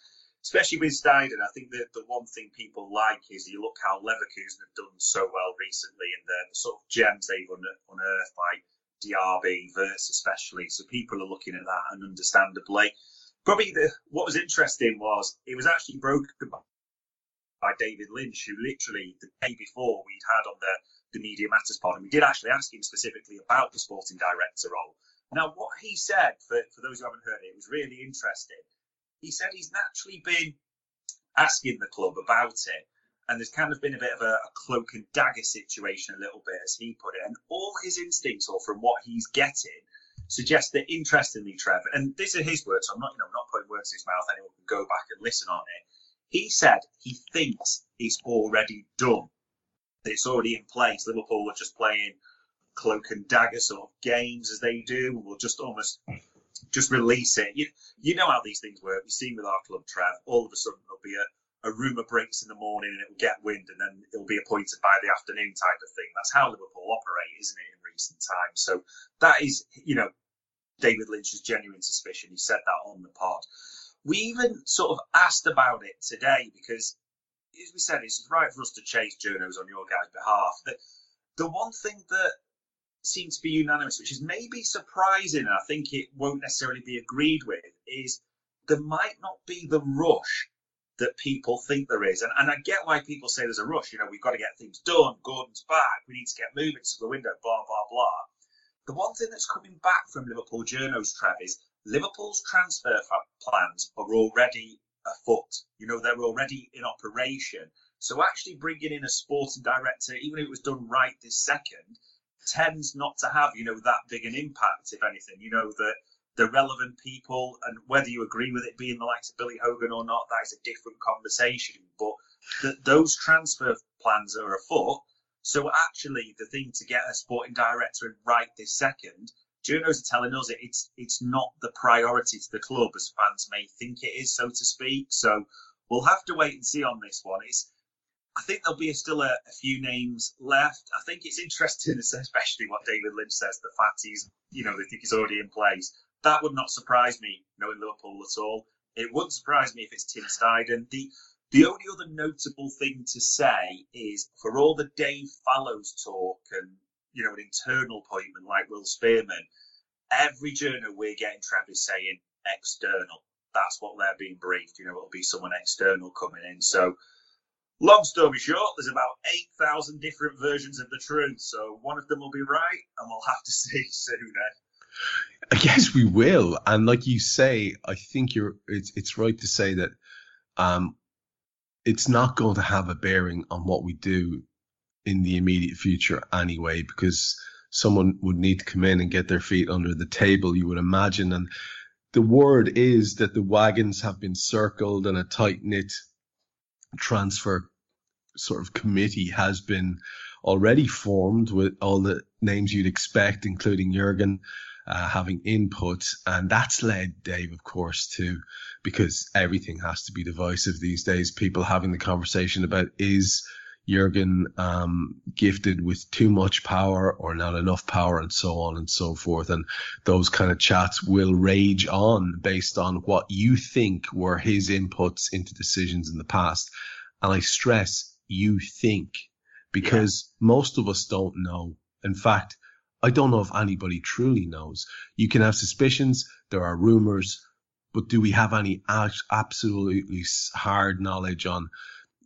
especially with Steidten, I think that the one thing people like is you look how Leverkusen have done so well recently and the, the sort of gems they've unearthed, like Diaby, Wirtz especially. So people are looking at that and understandably. Probably the, what was interesting was it was actually broken by, by David Lynch, who literally the day before we'd had on the, the Media Matters pod, and we did actually ask him specifically about the sporting director role. Now, what he said, for, for those who haven't heard it, it was really interesting he said he's naturally been asking the club about it. And there's kind of been a bit of a, a, cloak and dagger situation, a little bit, as he put it. And all his instincts, or from what he's getting, suggest that interestingly, Trevor, and these are his words, so I'm not, you know, not putting words in his mouth. Anyone can go back and listen on it. He said he thinks it's already done. It's already in place. Liverpool are just playing cloak and dagger sort of games as they do. We'll just almost hmm. Just release it. You, you know how these things work. You've seen with our club, Trev. All of a sudden, there'll be a, a rumour breaks in the morning and it will get wind and then it'll be appointed by the afternoon type of thing. That's how Liverpool operate, isn't it, in recent times? So that is, you know, David Lynch's genuine suspicion. He said that on the pod. We even sort of asked about it today because, as we said, it's right for us to chase journos on your guys' behalf. The, the one thing that seem to be unanimous, which is maybe surprising, I think it won't necessarily be agreed with, is there might not be the rush that people think there is. And, and I get why people say there's a rush. You know, we've got to get things done. Gordon's back. We need to get moving to the window, blah, blah, blah. The one thing that's coming back from Liverpool journos, Trev, is Liverpool's transfer plans are already afoot. You know, they're already in operation. So actually bringing in a sporting director, even if it was done right this second, tends not to have, you know, that big an impact, if anything. You know, that the relevant people, and whether you agree with it being the likes of Billy Hogan or not, that is a different conversation. But the, those transfer plans are afoot. So actually, the thing to get a sporting director in right this second, journos are telling us it, it's it's not the priority to the club as fans may think it is, so to speak. So we'll have to wait and see on this one. It's I think there'll be still a, a, few names left. I think it's interesting, especially what David Lynch says, the fact he's, you know, they think he's already in place. That would not surprise me, knowing Liverpool at all. It wouldn't surprise me if it's Tim Steidten. The, the only other notable thing to say is for all the Dave Fallows talk and, you know, an internal appointment like Will Spearman, every journal we're getting, Trev, is saying external. That's what they're being briefed. You know, it'll be someone external coming in. So, long story short, there's about 8,000 different versions of the truth. So, one of them will be right, and we'll have to see soon. I guess we will. And like you say, I think you're. It's it's right to say that um, it's not going to have a bearing on what we do in the immediate future anyway, because someone would need to come in and get their feet under the table, you would imagine. And the word is that the wagons have been circled and a tight knit transfer sort of committee has been already formed with all the names you'd expect, including Jurgen. Uh, having input, and that's led Dave, of course, to because everything has to be divisive these days. People having the conversation about is Jurgen um, gifted with too much power or not enough power and so on and so forth. And those kind of chats will rage on based on what you think were his inputs into decisions in the past. And I stress you think because yeah. most of us don't know. In fact, I don't know if anybody truly knows. You can have suspicions. There are rumors, but do we have any absolutely hard knowledge on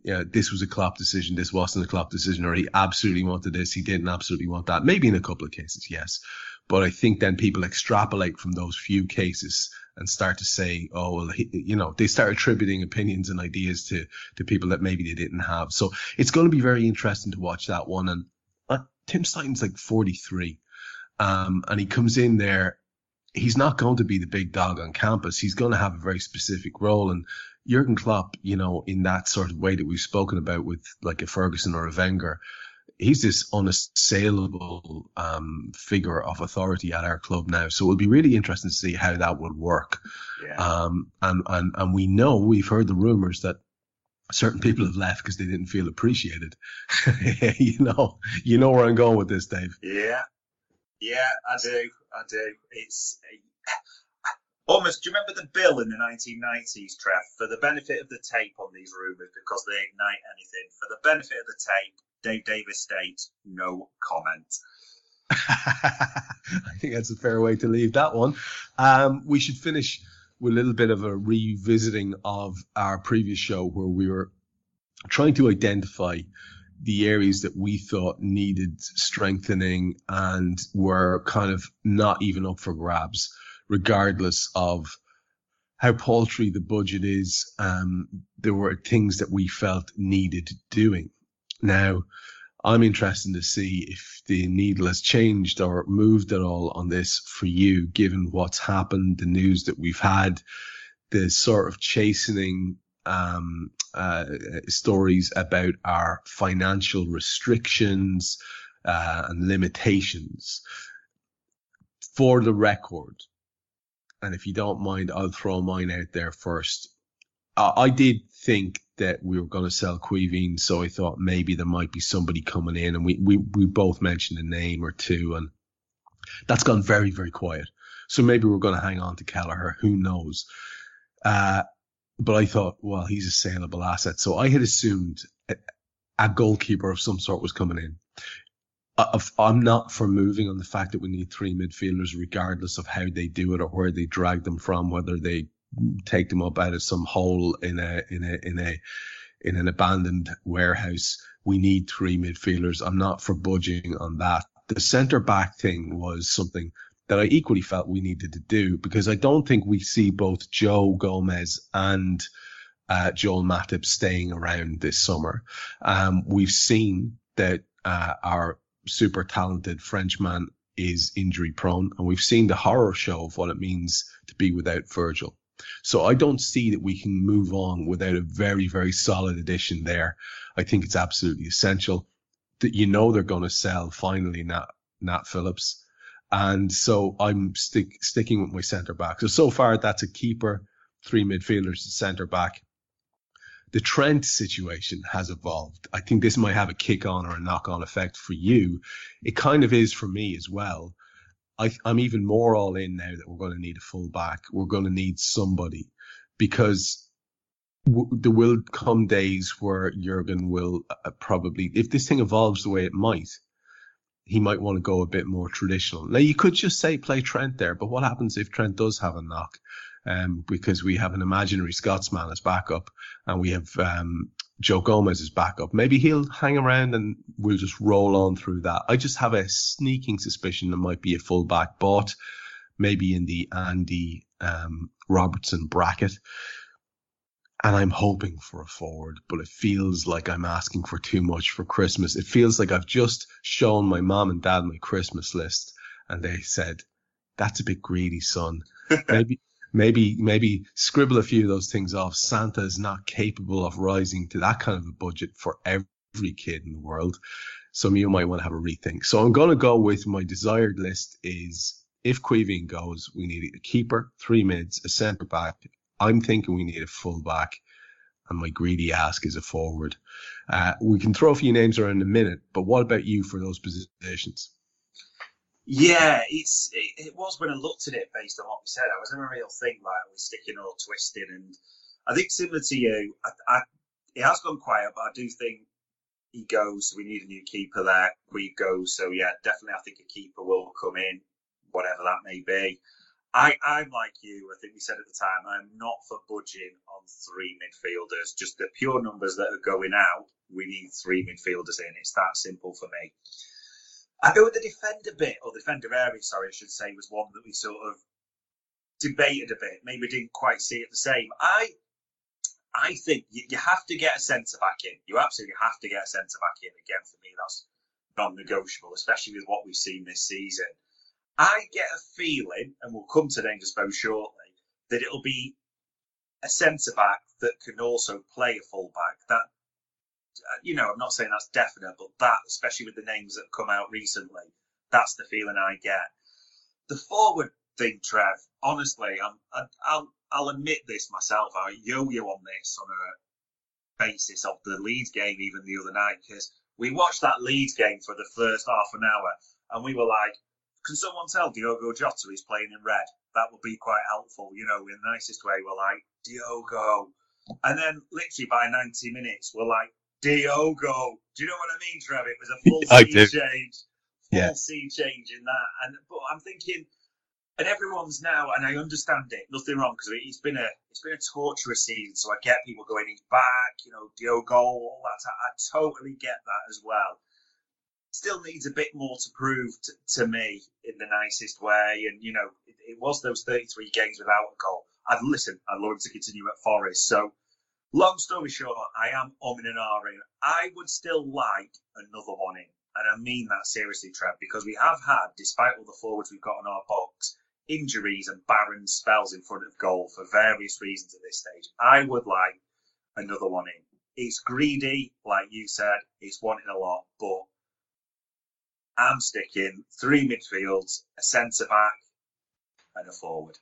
yeah, this was a Klopp decision, this wasn't a Klopp decision, or he absolutely wanted this, he didn't absolutely want that. Maybe in a couple of cases, yes. But I think then people extrapolate from those few cases and start to say, oh, well, he, you know, they start attributing opinions and ideas to, to people that maybe they didn't have. So it's going to be very interesting to watch that one. And uh, Tim Steidten's like 43. Um, and he comes in there he's not going to be the big dog on campus. He's going to have a very specific role. And Jurgen Klopp, you know, in that sort of way that we've spoken about with like a Ferguson or a Wenger, he's this unassailable um, figure of authority at our club now. So it'll be really interesting to see how that would work. Yeah. Um, and, and, and we know, we've heard the rumors that certain people have left because they didn't feel appreciated. you know, you know where I'm going with this, Dave. Yeah. Yeah, I do. I do. It's almost. Do you remember the bill in the 1990s, Trev? For the benefit of the tape on these rumours, because they ignite anything. For the benefit of the tape, Dave Davis State, no comment. I think that's a fair way to leave that one. Um, we should finish with a little bit of a revisiting of our previous show where we were trying to identify the areas that we thought needed strengthening and were kind of not even up for grabs, regardless of how paltry the budget is. Um, there were things that we felt needed doing. Now, I'm interested to see if the needle has changed or moved at all on this for you, given what's happened, the news that we've had, the sort of chastening um, uh, stories about our financial restrictions uh, and limitations. For the record, and if you don't mind, I'll throw mine out there first. I, I did think that we were going to sell Caoimhín, so I thought maybe there might be somebody coming in, and we, we, we both mentioned a name or two, and that's gone very, very quiet. So maybe we're going to hang on to Kelleher. Who knows? Uh, but I thought, well, he's a saleable asset. So I had assumed a, a goalkeeper of some sort was coming in. I'm not for moving on the fact that we need three midfielders, regardless of how they do it or where they drag them from, whether they take them up out of some hole in a in a in a in an abandoned warehouse. We need three midfielders. I'm not for budging on that. The centre back thing was something that I equally felt we needed to do because I don't think we see both Joe Gomez and uh, Joel Matip staying around this summer. Um, we've seen that uh, our super talented Frenchman is injury prone, and we've seen the horror show of what it means to be without Virgil. So I don't see that we can move on without a very, very solid addition there. I think it's absolutely essential that you know they're going to sell finally Nat, Nat Phillips. And so I'm stick, sticking with my centre back. So, so far that's a keeper, three midfielders, centre back. The Trent situation has evolved. I think this might have a kick on or a knock on effect for you. It kind of is for me as well. I, am even more all in now that we're going to need a full back. We're going to need somebody because w- there will come days where Jurgen will uh, probably, if this thing evolves the way it might, he might want to go a bit more traditional. Now you could just say play Trent there, but what happens if Trent does have a knock? Um, because we have an imaginary Scotsman as backup, and we have um, Joe Gomez as backup. Maybe he'll hang around and we'll just roll on through that. I just have a sneaking suspicion there might be a fullback bought, maybe in the Andy um, Robertson bracket and I'm hoping for a forward, but it feels like I'm asking for too much for Christmas. It feels like I've just shown my mom and dad my Christmas list and they said, that's a bit greedy, son. maybe, maybe, maybe scribble a few of those things off. Santa is not capable of rising to that kind of a budget for every kid in the world. Some of you might want to have a rethink. So I'm going to go with my desired list is if Caoimhín goes, we need a keeper, three mids, a centre back, I'm thinking we need a fullback, and my greedy ask is a forward. Uh, we can throw a few names around in a minute, but what about you for those positions? Yeah, it's it, it, was when I looked at it based on what we said. I was in a real thing like I was sticking or twisting, and I think similar to you, I, I, it has gone quiet, but I do think he goes. So we need a new keeper there. We go. So yeah, definitely, I think a keeper will come in, whatever that may be. I, I'm like you. I think we said at the time, I'm not for budging on three midfielders. Just the pure numbers that are going out, we need three midfielders in. It's that simple for me. I go with the defender bit, or the defender area, sorry, I should say, was one that we sort of debated a bit. Maybe didn't quite see it the same. I I think you, you have to get a centre back in. You absolutely have to get a centre back in. Again, for me, that's non-negotiable, especially with what we've seen this season. I get a feeling, and we'll come to danger zone shortly, that it'll be a centre back that can also play a full back. That Uh, you know, I'm not saying that's definite, but that, especially with the names that have come out recently, that's the feeling I get. The forward thing, Trev. Honestly, I'm, I'll I'll admit this myself. I yo-yo on this on a basis of the Leeds game even the other night because we watched that Leeds game for the first half an hour and we were like, can someone tell Diogo Jota he's playing in red? That would be quite helpful, you know, in the nicest way. We're like, Diogo. And then literally by 90 minutes, we're like, Diogo. Do you know what I mean, Trev? It was a full scene change. Full yeah. scene change in that. And but I'm thinking, and everyone's now, and I understand it, nothing wrong, because it's been a it's been a torturous season. So I get people going, he's back, you know, Diogo, all that. I totally get that as well still needs a bit more to prove to, to me in the nicest way. And, you know, it, it, was those 33 games without a goal. I'd listen, I'd love him to continue at Forest. So, long story short, I am umming and ahhing. I would still like another one in. And I mean that seriously, Trev, because we have had, despite all the forwards we've got on our box, injuries and barren spells in front of goal for various reasons at this stage. I would like another one in. It's greedy, like you said, it's wanting a lot, but I'm sticking three midfields, a centre back, and a forward.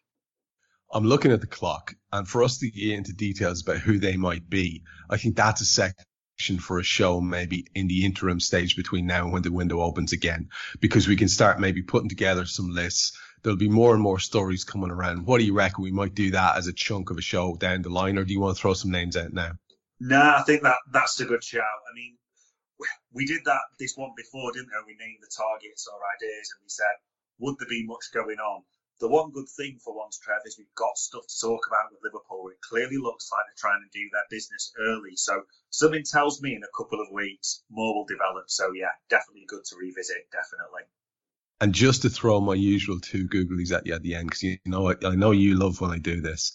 I'm looking at the clock, and for us to get into details about who they might be, I think that's a section for a show maybe in the interim stage between now and when the window opens again, because we can start maybe putting together some lists. There'll be more and more stories coming around. What do you reckon? We might do that as a chunk of a show down the line, or do you want to throw some names out now? No, I think that that's a good shout. I mean, we did that this one before, didn't we? We named the targets or ideas, and we said, would there be much going on? The one good thing for once, Trev, is we've got stuff to talk about with Liverpool. It clearly looks like they're trying to do their business early. So something tells me in a couple of weeks more will develop. So yeah, definitely good to revisit. Definitely. And just to throw my usual two googlies at you at the end, because you know I, I know you love when I do this.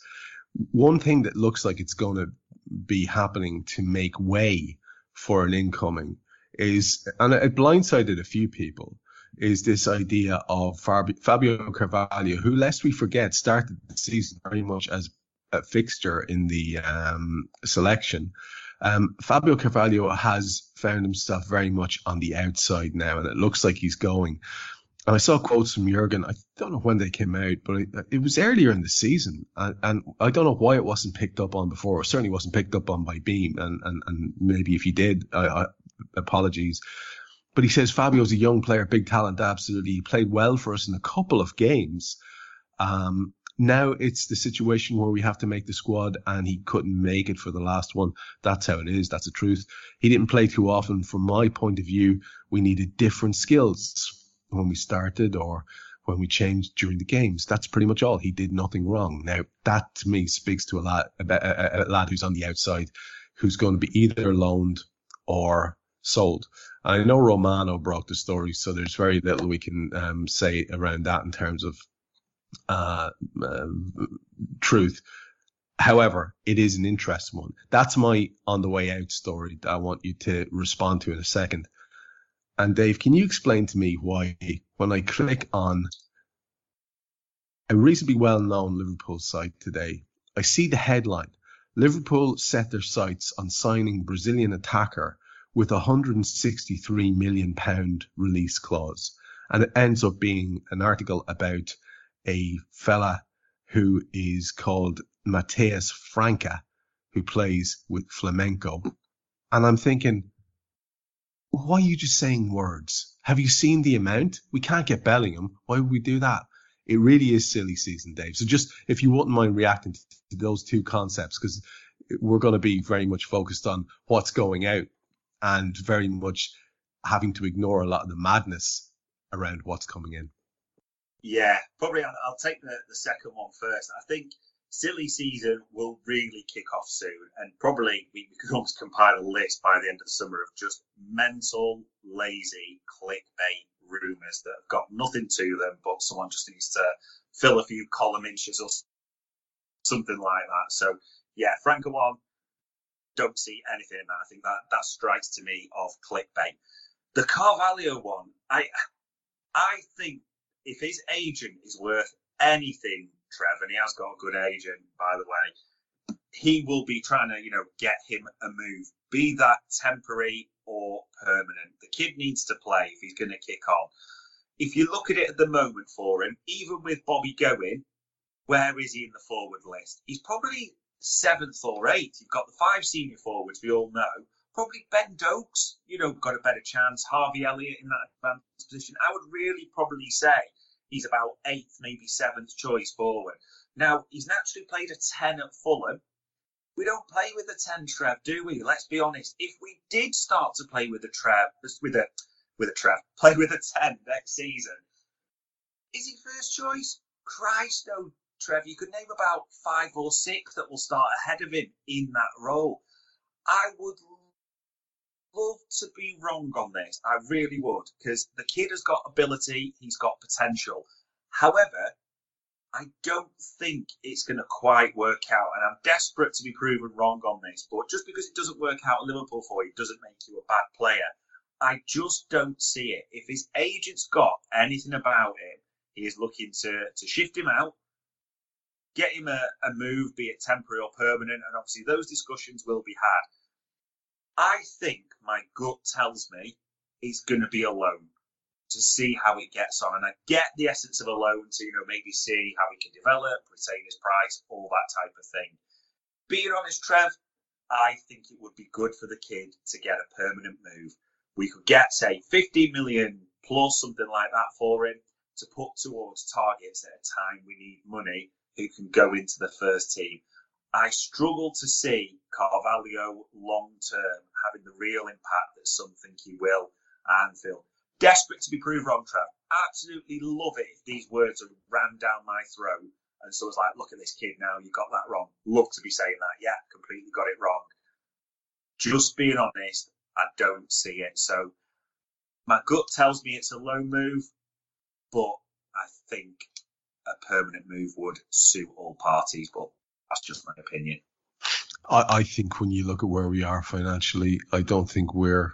One thing that looks like it's going to be happening to make way for an incoming is, and it blindsided a few people, is this idea of Fabio Carvalho, who, lest we forget, started the season very much as a fixture in the um, selection. Um, Fabio Carvalho has found himself very much on the outside now, and it looks like he's going. And I saw quotes from Jurgen. I don't know when they came out, but it, was earlier in the season, and, and, I don't know why it wasn't picked up on before. It certainly wasn't picked up on by Beam, and and, and maybe if he did, I, I, apologies. But he says Fabio's a young player, big talent, absolutely. He played well for us in a couple of games. Um, now it's the situation where we have to make the squad and he couldn't make it for the last one. That's how it is. That's the truth. He didn't play too often. From my point of view, we needed different skills when we started or when we changed during the games. That's pretty much all. He did nothing wrong. Now that to me speaks to a lad, a, a, a lad who's on the outside, who's going to be either loaned or sold. I know Romano broke the story, so there's very little we can um, say around that in terms of uh, uh, truth. However, it is an interesting one. That's my on the way out story that I want you to respond to in a second. And Dave, can you explain to me why when I click on a reasonably well known Liverpool site today, I see the headline Liverpool set their sights on signing Brazilian attacker with a 163 million pound release clause. And it ends up being an article about a fella who is called Mateus Franca, who plays with Flamengo. And I'm thinking, why are you just saying words? Have you seen the amount? We can't get Bellingham. Why would we do that? It really is silly season, Dave. So just if you wouldn't mind reacting to those two concepts, because we're going to be very much focused on what's going out and very much having to ignore a lot of the madness around what's coming in. Yeah, probably I'll, I'll take the, the second one first. I think silly season will really kick off soon, and probably we, could almost compile a list by the end of the summer of just mental, lazy clickbait rumours that have got nothing to them, but someone just needs to fill a few column inches or something like that. So yeah, Franca one, don't see anything in that. I think that that strikes to me of clickbait. The Carvalho one, I I think if his agent is worth anything, Trev, and he has got a good agent, by the way, he will be trying to, you know, get him a move, be that temporary or permanent. The kid needs to play if he's going to kick on. If you look at it at the moment for him, even with Bobby going, where is he in the forward list? He's probably seventh or eighth. You've got the five senior forwards we all know. Probably Ben Doak's, you know, got a better chance. Harvey Elliott in that advanced position. I would really probably say he's about eighth, maybe seventh choice forward. Now, he's naturally played a 10 at Fulham. We don't play with a 10 Trev, do we? Let's be honest. If we did start to play with a Trev, with a with a Trev, play with a 10 next season, is he first choice? Christ, no, Trev. You could name about five or six that will start ahead of him in that role. I would love to be wrong on this. I really would, because the kid has got ability, he's got potential. However, I don't think it's going to quite work out, and I'm desperate to be proven wrong on this. But just because it doesn't work out at Liverpool for you doesn't make you a bad player. I just don't see it. If his agent's got anything about him, he is looking to to shift him out, get him a, a move, be it temporary or permanent, and obviously those discussions will be had. I think my gut tells me he's going to be a loan to see how it gets on. And I get the essence of a loan to, you know, maybe see how he can develop, retain his price, all that type of thing. Being honest, Trev, I think it would be good for the kid to get a permanent move. We could get, say, 50 million plus something like that for him to put towards targets at a time we need money who can go into the first team. I struggle to see Carvalho long term having the real impact that some think he will at Anfield. Desperate to be proved wrong, Trev. Absolutely love it if these words are rammed down my throat and someone's like, look at this kid now, you got that wrong. Love to be saying that. Yeah, completely got it wrong. Just being honest, I don't see it. So my gut tells me it's a low move, but I think a permanent move would suit all parties. But that's just my opinion. I, I think when you look at where we are financially, I don't think we're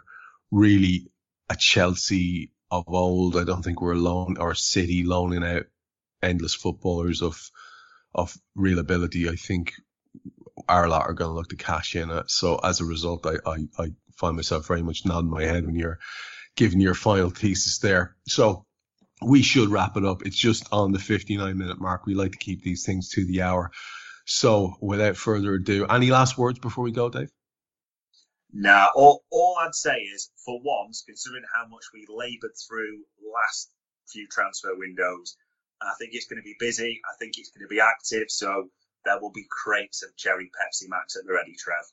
really a Chelsea of old. I don't think we're alone or City loaning out endless footballers of of real ability. I think our lot are going to look to cash in it. So as a result, I, I, I find myself very much nodding my head when you're giving your final thesis there. So we should wrap it up. It's just on the 59 minute mark. We like to keep these things to the hour. So without further ado, any last words before we go, Dave? Now, all, all I'd say is, for once, considering how much we laboured through last few transfer windows, I think it's going to be busy. I think it's going to be active. So there will be crates of cherry Pepsi Max at the ready, Trev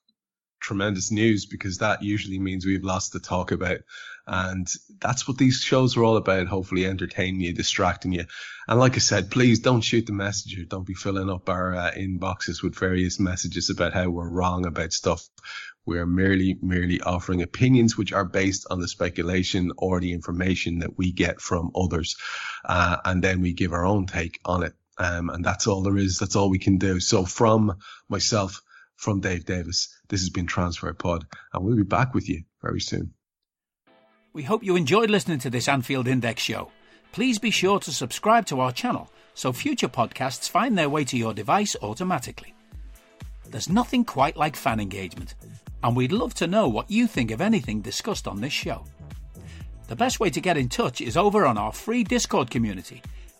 tremendous news because that usually means we've lots to talk about. And that's what these shows are all about. Hopefully entertaining you, distracting you. And like I said, please don't shoot the messenger. Don't be filling up our uh, inboxes with various messages about how we're wrong about stuff. We're merely, merely offering opinions which are based on the speculation or the information that we get from others. Uh, and then we give our own take on it. Um, and that's all there is. That's all we can do. So from myself, from Dave Davis. This has been Transfer Pod, and we'll be back with you very soon. We hope you enjoyed listening to this Anfield Index show. Please be sure to subscribe to our channel so future podcasts find their way to your device automatically. There's nothing quite like fan engagement, and we'd love to know what you think of anything discussed on this show. The best way to get in touch is over on our free Discord community